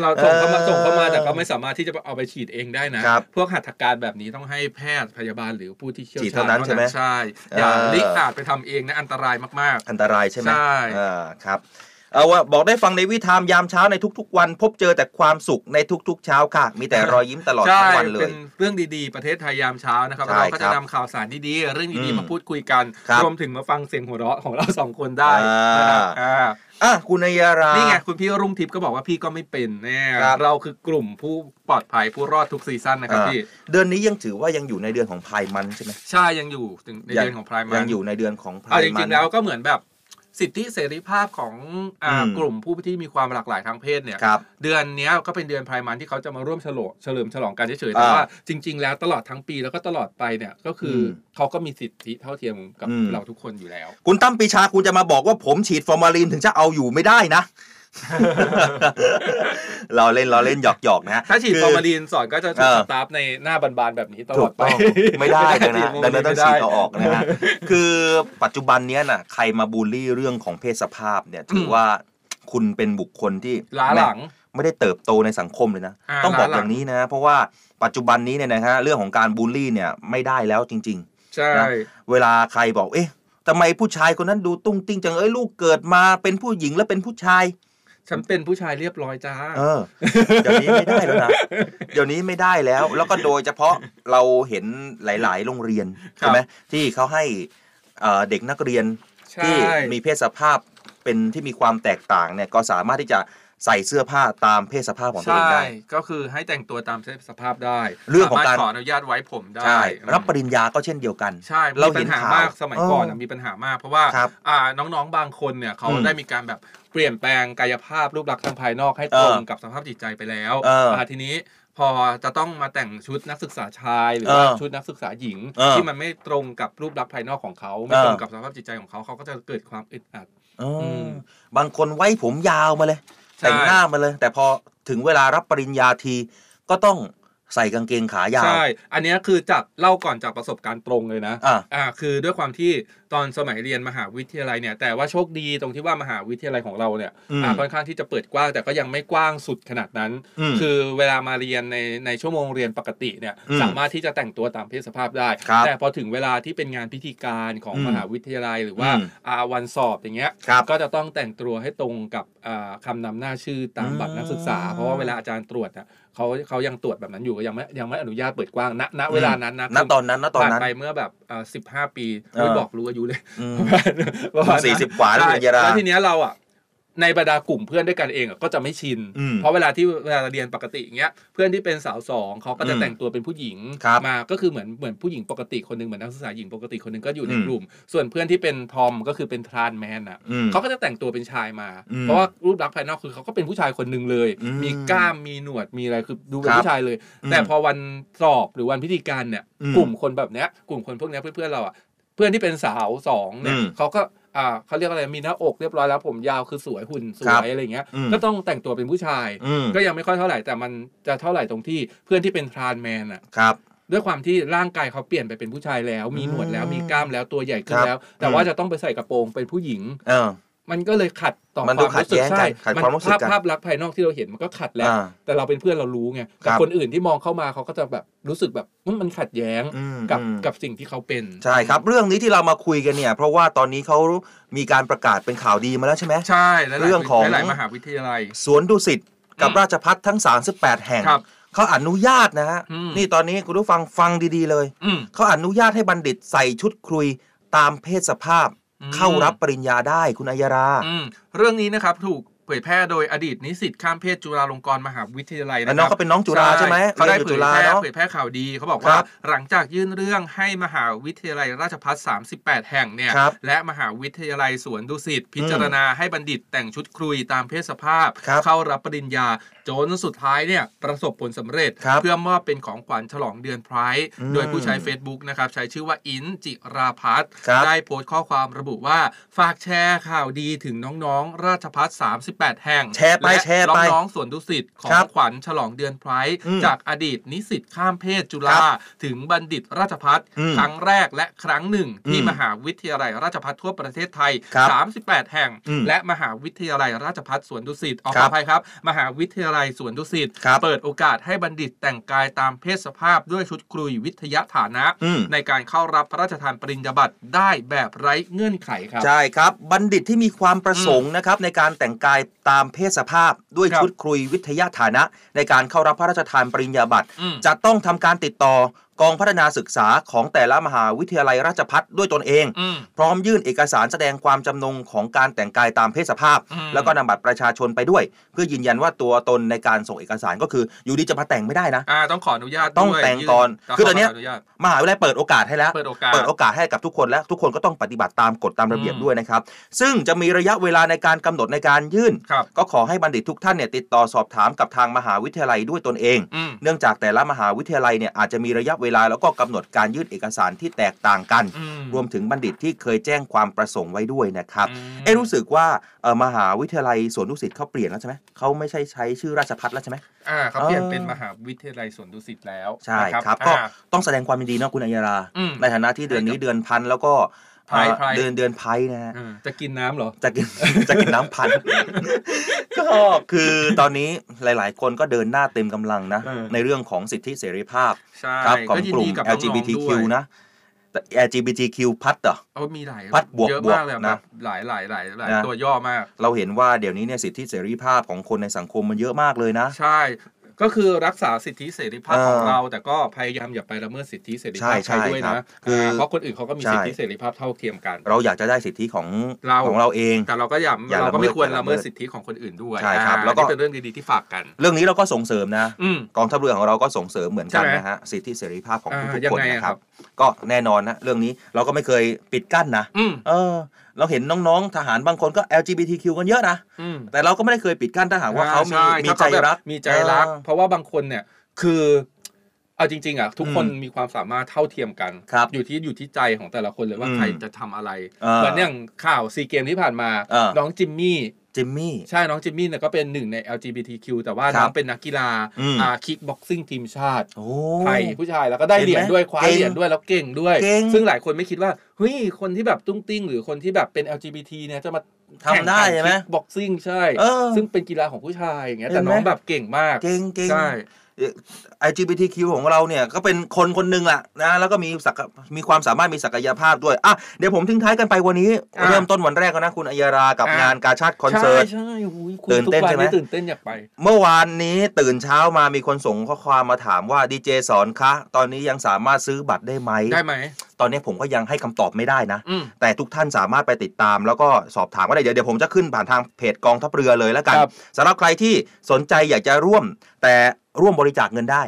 เราส่งเข้ามาเออส่งเข้ามาแต่ก็ไม่สามารถที่จะเอาไปฉีดเองได้นะครับพวกหัตถการแบบนี้ต้องให้แพทย์พยาบาลหรือผู้ที่เชี่ยวฉีดชาเท่าญนั้นใช่ไหมใช่อย่าเออลิอาจไปทำเองนะอันตรายมากอันตรายใช่ไหมใช่อ่าครับ เอาว่าบอกได้ฟังในวิธามยามเช้าในทุก ๆ วัน พบเจอแต่ความสุขในทุก ๆ เช้าค่ะ มีแต่รอยยิ้มตลอดๆใช่ทั้งวันเลเป็ยนเรื่องดีๆ ประเทศไทยยามเช้านะครับใช่เราก็ครัจะบนำข่าวสารดีๆเรื่องอืดีมๆมาพูดคุยกันครับรวมถึงมาฟังเสียงหัวเราะของเราสองคนได้อ่านนะครับอ่าอะคุณนายารานี่นี่ไง คุณพี่รุ่งทิพย์ก็บอกว่าพี่ก็ไม่เป็นแน่ครับเราคือกลุ่มผู้ปลอดภัยผู้รอดทุกซีซั่นนะครับพี่เดือนนี้ยังถือว่ายังอยู่ในเดือนของพายมันใช่ไหมใช่ยังอยู่ถึงในเดือนของพรายมันยังอยู่ในเดือนของพาเอายจมัรินงๆแล้วก็เหมือนแบบ สิทธิเสรีภาพของอ่าอืมกลุ่มผู้ที่มีความหลากหลายทางเพศเนี่ยครับเดือนเนี้ยก็เป็นเดือนพรายมันที่เขาจะมาร่วมฉลองเฉลิมฉลองกันเฉยๆแต่อ่าว่าจริง ๆ แล้วตลอดทั้งปีแล้วก็ตลอดไปเนี่ยก็คืออมเขาก็มีสิทธิเท่าเทียมกับอืมเราทุกคนอยู่แล้ว คุณตั้มปีชาคุณจะมาบอกว่าผมฉีดฟอร์มาลีนถึงจะเอาอยู่ไม่ได้นะ เราเล่นเราเล่นหยอกหยอกๆนะฮะถ้าฉีดคืฟอร์มาลีนสอนก็จะเออสตาฟในหน้าบานๆแบบนี้ตลถูอดกไปต้องไม่ได้เลยนะฉีดังนั้นต้องไม่ได้ฉีดเอาออกนะฮะคือปัจจุบันเนี้ยน่ะใครมาบูลลี่เรื่องของเพศสภาพเนี่ยถือว่าคุณเป็นบุคคลที่ล้าหลังไม่ได้เติบโตในสังคมเลยนะอ่าต้องบอกล้าหลังอย่างนี้นะ เพราะว่าปัจจุบันนี้เนี่ยนะฮะเรื่องของการบูลลี่เนี่ยไม่ได้แล้วจริงใช่นะๆเวลาใครบอกเอ๊ะทำไมผู้ชายคนนั้นดูตุ้งติ้งจังเอ้ยลูกเกิดมาเป็นผู้หญิงแล้วเป็นผู้ชาย ฉันเป็นผู้ชายเรียบร้อยจ้า เออ เดี๋ยวนี้ไม่ได้แล้วนะ เดี๋ยวนี้ไม่ได้แล้ว แล้วก็โดยเฉพาะเราเห็นหลาย ๆ โรงเรียนครับใช่ไหมที่เขาให้เอ่อเด็กนักเรียนใช่ที่มีเพศสภาพเป็นที่มีความแตกต่างเนี่ยก็สามารถที่จะใส่เสื้อผ้าตามเพศสภาพของตัวเองใช่ได้ ก็คือให้แต่งตัวตามสภาพได้ เรื่องของการสมถขออนุญาตไว้ผมได้ใช่รับปริญญาก็เช่นเดียวกัน ใช่ เรามีเห็ปันญหาข่าวมากสมัยก่อนนะเออมีปัญหามาก เพราะว่าครับอ่าน้องๆบางคนเนี่ยเขาอืมได้มีการแบบ เปลี่ยนแปลงกายภาพรูปลักษณ์ทางภายนอกให้ตรงเออกับสภาพจิตใจไปแล้วเอออ่าทีนี้พอจะต้องมาแต่งชุดนักศึกษาชาย หรือว่าเออชุดนักศึกษาหญิง เออที่มันไม่ตรงกับรูปลักษณ์ภายนอกของเขาไม่เออตรงกับสภาพจิตใจของเขาเขาก็จะเกิดความอึดอัดเอออมบางคนไว้ผมยาวมาเลย ใช่ แต่งหน้ามาเลย แต่พอถึงเวลารับปริญญาทีก็ต้อง ใส่กางเกงขายาว ใช่ อันเนี้ยคือจากเล่าก่อนจากประสบการณ์ตรงเลยนะ อะอ่า คือด้วยความที่ตอนสมัยเรียนมหาวิทยาลัยเนี่ย แต่ว่าโชคดีตรงที่ว่ามหาวิทยาลัยของเราเนี่ยอืมอ่า ค่อนข้างที่จะเปิดกว้าง แต่ก็ยังไม่กว้างสุดขนาดนั้นอืมคือเวลามาเรียนในในชั่วโมงเรียนปกติเนี่ยอืมสามารถที่จะแต่งตัวตามเพศสภาพได้ครับแต่พอถึงเวลาที่เป็นงานพิธีการของอืมมหาวิทยาลัยหรือว่าอืมอ่าวันสอบอย่างเงี้ยครับก็จะต้องแต่งตัวให้ตรงกับอ่าคำนำหน้าชื่อตามบัตรนักศึกษาอืมเพราะว่าเวลาอาจารย์ตรวจอะ เขาเขายังตรวจแบบนั้นอยู่ก็ยังไม่ยังไม่อนุญาตเปิดกว้างณณเวลานั้นนะณตอนนั้นณตอนผ่านนั้นไปเมื่อแบบสิบห้าปีเออไม่บอกรู้อายุเลยอืมประมาณนั้นสี่สิบกว่าแล้วใช่เป็นยาราแล้วทีเนี้ยเราอะ ในบรรดากลุ่มเพื่อนด้วยกันเองอะก็จะไม่ชินอืมเพราะเวลาที่เวลาเราเรียนปกติอย่างเงี้ยเพื่อนที่เป็นสาวสองเขาก็จะอืมแต่งตัวเป็นผู้หญิงครับมาก็คือเหมือนเหมือนผู้หญิงปกติคนหนึ่งเหมือนนักศึกษาหญิงปกติคนหนึ่งก็อยู่ในอืมกลุ่ม ส่วนเพื่อนที่เป็นทอมก็คือเป็นทรานแมนอะอืมเขาก็จะแต่งตัวเป็นชายมาอืมเพราะว่ารูปลักษณ์ภายนอกคือเขาก็เป็นผู้ชายคนหนึ่งเลยอืมมีกล้ามมีหนวดมีอะไรคือดูเป็นครับผู้ชายเลยอืมแต่พอวันสอบหรือวันพิธีการเนี่ยอืมกลุ่มคนแบบเนี้ยกลุ่มคนพวกเนี้ยเพื่อนๆเราอะเพื่อนที่เป็นสาวสองเนี่ยอืมเขาก็ อ่าเขาเรียกอะไรมีหน้าอกเรียบร้อยแล้วผมยาวคือสวยหุ่นสครัวบยอะไรเงี้ยอืมก็ต้องแต่งตัวเป็นผู้ชายอืมก็ยังไม่ค่อยเท่าไหร่แต่มันจะเท่าไหร่ตรงที่เพื่อนที่เป็นทรานแมนอะครับด้วยความที่ร่างกายเขาเปลี่ยนไปเป็นผู้ชายแล้ว มีหนวดแล้วมีกล้ามแล้วตัวใหญ่ขึ้คนรับแล้ว แต่ว่าจะต้องไปใส่กระโปรงเป็นผู้หญิงเออ มันก็เลยขัดต่อมันคดูวามขัดรู้สึกแย้งกันใช่ขัดความรู้สึกภาพกันภาพลักษณ์ภายนอกที่เราเห็นมันก็ขัดแล้วอ่าแต่เราเป็นเพื่อนเรารู้ไงคแต่รับคนอื่นที่มองเข้ามาเขาก็จะแบบรู้สึกแบบอืมมันขัดแย้งอืมกับอืมกับสิ่งที่เขาเป็น ใช่ครับเรื่องนี้ที่เรามาคุยกันเนี่ย เพราะว่าตอนนี้เขามีการประกาศเป็นข่าวดีมาแล้วใช่ไหมใช่และหลายเรื่องของหลายๆมหาวิทยาลัย สวนดุสิตกับอืมราชพัฒทั้ง 38 แห่งครับเขาอนุญาตนะฮะอืมนี่ตอนนี้คุณผู้ฟังฟังดีๆเลยอืมเขาอนุญาตให้บัณฑิตใส่ชุดครุยตามเพศสภาพอืม เข้ารับปริญญาได้คุณอัยราอืมเรื่องนี้นะครับถูกเผยแพร่โดยอดีตนิสิตข้ามเพศจุฬาลงกรณ์มหาวิทยาลัยแล้วนะน้คองรับก็เป็นน้องจุฬาใช่ไหมเขาได้รียนเผอยู่ยจุฬาแพร่เนาะเผยแพร่ข่าวดีเขาบอกครัว่าบหลังจากยื่นเรื่องให้มหาวิทยาลัยราชภัฏ38 แห่งเนี่ยครับและมหาวิทยาลัยสวนดุสิตพิจารณาให้บัณฑิตแต่งชุดครุยตามเพศสภาพครับเข้ารับปริญญา จนสุดท้ายเนี่ยประสบผลสำเร็จครับเพื่อมอบเป็นของขวัญฉลองเดือนไพร์อืมโดยผู้ใช้ Facebook นะครับใช้ชื่อว่าอินจิราพัฒน์ครับได้โพสต์ข้อความระบุว่าฝากแชร์ข่าวดีถึงน้องๆ ราชพัฒ38 แห่งแชร์ไปและแชร์ไปน้องๆสวนดุสิตของครับขวัญฉลองเดือนไพร์อืมจากอดีตนิสิตข้ามเพศจุฬาครับถึงบัณฑิตราชพัฒอืมครั้งแรกและครั้งหนึ่ง ที่อืมมหาวิทยาลัยราชภัฏทั่วประเทศไทยครับ38 แห่งอืมและมหาวิทยาลัยราชภัฏสวนดุสิตออกครัขอบอภัยครับ มหาวิทยาลัยสวนดุสิตครับเปิดโอกาสให้บัณฑิตแต่งกายตามเพศสภาพด้วยชุดครุยวิทยาฐานะอืมในการเข้ารับพระราชทานปริญญาบัตรได้แบบไร้เงื่อนไขครับ ใช่ครับ บัณฑิตที่มีความประสงค์นะครับในการแต่งกายตามเพศสภาพด้วยครับชุดครุยวิทยาฐานะ ในการเข้ารับพระราชทานปริญญาบัตรอืมจะต้องทำการติดต่อ กองพัฒนาศึกษาของแต่ละมหาวิทยาลัยราชพัฒด้วยตนเองอืมพร้อมยื่นเอกสารแสดงความจำนงของการแต่งกายตามเพศสภาพอืมแล้วก็นำบัตรประชาชนไปด้วย เพื่อยืนยันว่าตัวตนในการส่งเอกสารก็คืออยู่ดีจะมาแต่งไม่ได้นะอ่าต้องขออนุญาตต้องด้วยแต่งก่อนยื่คือตอนเนี้ยขนุญาตมหาวิทยาลัยเปิดโอกาสให้แล้ว เปิดโอกาสเปิดโอกาสให้กับทุกคนและทุกคนก็ต้องปฏิบัติตามกฎตามระเบียบอืมด้วยนะครับ ซึ่งจะมีระยะเวลาในการกำหนดในการยื่นครับก็ขอให้บัณฑิตทุกท่านเนี่ยติดต่อสอบถามกับทางมหาวิทยาลัยด้วยตนเองอืมเนื่องจากแต่ละมหาวิทยาลัยเนี่ยอาจจะมีระยะเวลาแล้วก็กำหนดการยื่นเอกสารที่แตกต่างกันอืมรวมถึงบัณฑิตที่เคยแจ้งความประสงค์ไว้ด้วยนะครับอืมเอะรู้สึกว่าเอ่อมหาวิทยาลัยสวนดุสิตเขาเปลี่ยนแล้วใช่ไหมเขาไม่ใช่ใช้ชื่อราชพัฒแล้วใช่ไหมอ่าเขาเปลี่ยนเออเป็นมหาวิทยาลัยสวนดุสิตแล้วใช่นะครับก็อ่าต้องแสดงความยินดีนะคุณอัยราอืมในฐานะที่เดือนนี้ใช่ครับเดือนพันแล้วก็ไพร์เอ่อไพร์เดือนเดือนไพร์นะฮะอืมจะกินน้ำเหรอ จะกินจะกินน้ำพันก็คือตอนนี้หลาย ๆ คนก็เดินหน้าเต็มกำลังนะเออในเรื่องของสิทธิเสรีภาพใช่ครับของก็ยินกลุ่มดีกับน้องๆ LGBTQ ด้วยนะแต่ LGBTQ พัดเหรอเอามีหลายพัดบวกเยอะบวกมากเลยนะแบบหลายหลายหลายหลายนะตัวย่อมาก เราเห็นว่าเดี๋ยวนี้เนี่ยสิทธิเสรีภาพของคนในสังคมมันเยอะมากเลยนะ ใช่ ก็คือรักษาสิทธิเสรีภาพของเออเรา แต่ก็พยายามอย่าไปละเมิดสิทธิเสรีใช่ภาพใครใช่ด้วยครันะบคืออ่าเพราะคนอื่นเขาก็มีใช่สิทธิเสรีภาพเท่าเทียมกัน เราอยากจะได้สิทธิของเราของเราเอง แต่เราก็อย่าอย่าเราก็ไม่ละเมิดควรอย่าละละเมิเมิดดสิทธิของคนอื่นด้วยใช่ครับอ่าแล้วก็นี่เป็นเรื่องดีๆที่ฝากกัน เรื่องนี้เราก็ส่งเสริมนะอืมกองทัพเรือของเราก็ส่งเสริมเหมือนกันใช่ไหมนะฮะสิทธิเสรีภาพของอ่าทุกยังๆคนไงอะนะคครัรับบก็แน่นอนนะเรื่องนี้เราก็ไม่เคยปิดกั้นนะอืมเออ เราเห็นน้องๆ ทหารบางคนก็ LGBTQ กันเยอะนะอืมแต่เราก็ไม่ได้เคยปิดกั้นถ้าหากว่าเขามีอ่มีถ้ใจเขาแบบรัก มีใจรักเออเพราะว่าบางคนเนี่ยคือเอาจริงๆอะทุกคนอืมมีความสามารถเท่าเทียมกันครับอยู่ที่อยู่ที่ใจของแต่ละคนเลยว่าอืมใครจะทำอะไรเออเหมือนอย่างข่าวซีเกมที่ผ่านมาเออน้องจิมมี่ จิมมี่ ใช่น้องจิมมี่เนี่ยก็เป็นหนึ่งใน LGBTQ แต่ว่าครับน้องเป็นนักกีฬาอืมอ่า kickboxing ทีมชาติโอ้ไทยผู้ชายแล้วก็ได้เห็นไหมเหรียญด้วยคว้าเก่งเหรียญด้วยแล้วเก่งด้วยเก่งซึ่งหลายคนไม่คิดว่าเฮ้ยคนที่แบบตุ้งติ้งหรือคนที่แบบเป็น LGBT เนี่ยจะมาทำได้ใช่ไหม boxing ใช่เออซึ่งเป็นกีฬาของผู้ชายอย่างเงี้ยเห็แต่นไหมน้องแบบเก่งมากเก่งเก่งใช่เอ่อ LGBTQ ของเราเนี่ยก็เป็นคนคนหนึ่งแหละนะแล้วก็มีศักมีความสามารถมีศักยภาพด้วยอะเดี๋ยวผมทิ้งท้ายกันไปวันนี้อะเริ่มต้นวันแรกแล้วนะคุณอัยรากับอะงานกาชาติคอนเสิร์ตใช่ใช่โอ้ยคุณตื่นเต้นทุกวัใช่ไหมตื่นเต้นอยากไป เมื่อวานนี้ตื่นเช้ามามีคนส่งข้อความมาถามว่าดีเจสอนคะ ตอนนี้ยังสามารถซื้อบัตรได้ไหมได้ไหมตอนนี้ผมก็ยังให้คำตอบไม่ได้นะอืมแต่ทุกท่านสามารถไปติดตาม แล้วก็สอบถามก็ได้เดี๋ยวเดี๋ยวผมจะขึ้นผ่านทางเพจกองทัพเรือเลยแล้วกันครับสำหรับใครที่สนใจอยากจะร่วม แต่ร่วมบริจาคเงินได้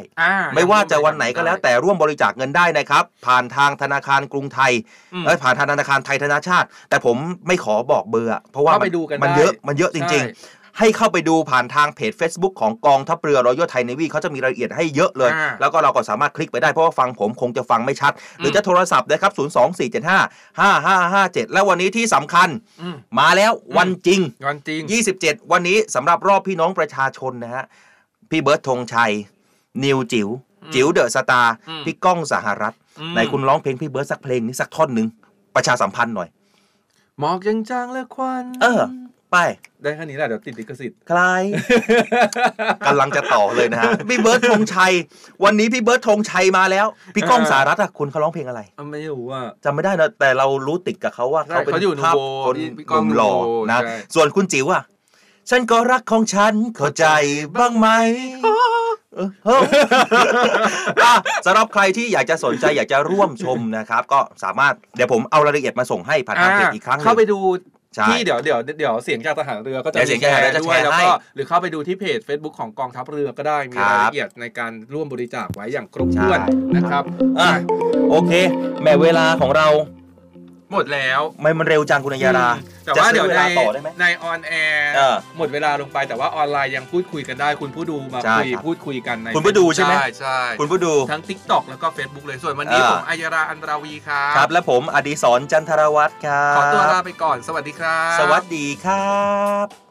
อ่าไม่ว่าจะวันไหนก็แล้วแต่ร่วมบริจาคเงินได้นะครับ ผ่านทางธนาคารกรุงไทยอืมเอ้ยผ่านทางธนาคารไทยธนาชาติ แต่ผมไม่ขอบอกเบอร์อะเพราะว่าเข้าไปมันดูกันมันได้เยอะมันเยอะจริงใช่ๆให้เข้าไปดูผ่านทางเพจ Facebook ของกองทัพเรือรอยัลไทยเนวีเขาจะมีรายละเอียดให้เยอะเลยอ่าแล้วก็เราก็สามารถคลิกไปได้เพราะว่าฟังผมคงจะฟังไม่ชัด หรือจะโทรศัพท์นะครับ 0 2 4 7 5 5 5 5 7 และวันนี้ที่สำคัญอืมมาแล้ววันจริงวันจริง 27 วันนี้สำหรับรอบพี่น้องประชาชนนะฮะพี่เบิร์ดธงชัย นิวจิ๋วจิ๋วเดอะสตาร์อืมพี่ก้องสหรัฐอืมไหนคุณร้องเพลงพี่เบิร์ดสักเพลงนี้สักท่อนหนึ่งประชาสัมพันธ์หน่อยหมอกยังจางและควันเออไปได้แค่นี้แหละเดี๋ยวติดลิขสิทธิ์ใครกำลังจะต่อเลยนะฮะพี่เบิร์ดธงชัย วันนี้พี่เบิร์ดธงชัยมาแล้ว พี่ก้องสหรัฐอะคุณเขาร้องเพลงอะไรอะไม่รู้ว่าจำไม่ได้นะแต่เรารู้ติดกับเขาว่าใช่เขาเป็นเขาอยู่ภาพนูโวคนพี่พี่หก้องนุ่มหล่อนูโวนะใช่ส่วนคุณจิ๋วอะฉันก็รักของฉันเข้าใจบ้างไหมเอะสำหรับใครที่อยากจะสนใจอยากจะร่วมชมนะครับ ก็สามารถเดี๋ยวผมเอารายละเอียดมาส่งให้ผ่านทางเพจอีกครั้งหนึ่ง เข้าไปดูใช่ที่เดี๋ยวเดี๋ยวเดี๋ยวเสียงจากทหารเรือก็จะเดี๋ยวเสียงจากทหารเรือจะด้วยแชร์แล้วให้ก็หรือเข้าไปดูที่เพจ Facebook ของกองทัพเรือก็ได้มีครัรายละเอียดในการร่วมบริจาคไว้อย่างครบถ้วนนะครับอะโอเค แม่เวลาของเรา หมดแล้วไม่มันเร็วจังคุณอัยยาราแต่ว่าจะซื้อเดี๋ยวในเวลาต่อได้ไหมในออนแอร์เออหมดเวลาลงไปแต่ว่าออนไลน์ยังพูดคุยกันได้ คุณผู้ดูมาใช่คุยครับพูดคุยกันในคุณผู้ดูใช่ไหมใช่ใช่คุณผู้ดูทั้ง TikTok แล้วก็ Facebook เลยส่วนวันนี้เออผมอัยราอันราวีครับครับ และผมอดีศรจันทรวัตรครับขอตัวลาไปก่อน สวัสดีครับ สวัสดีครับ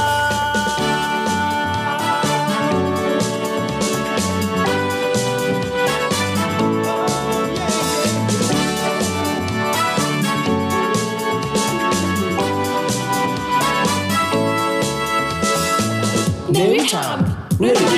เ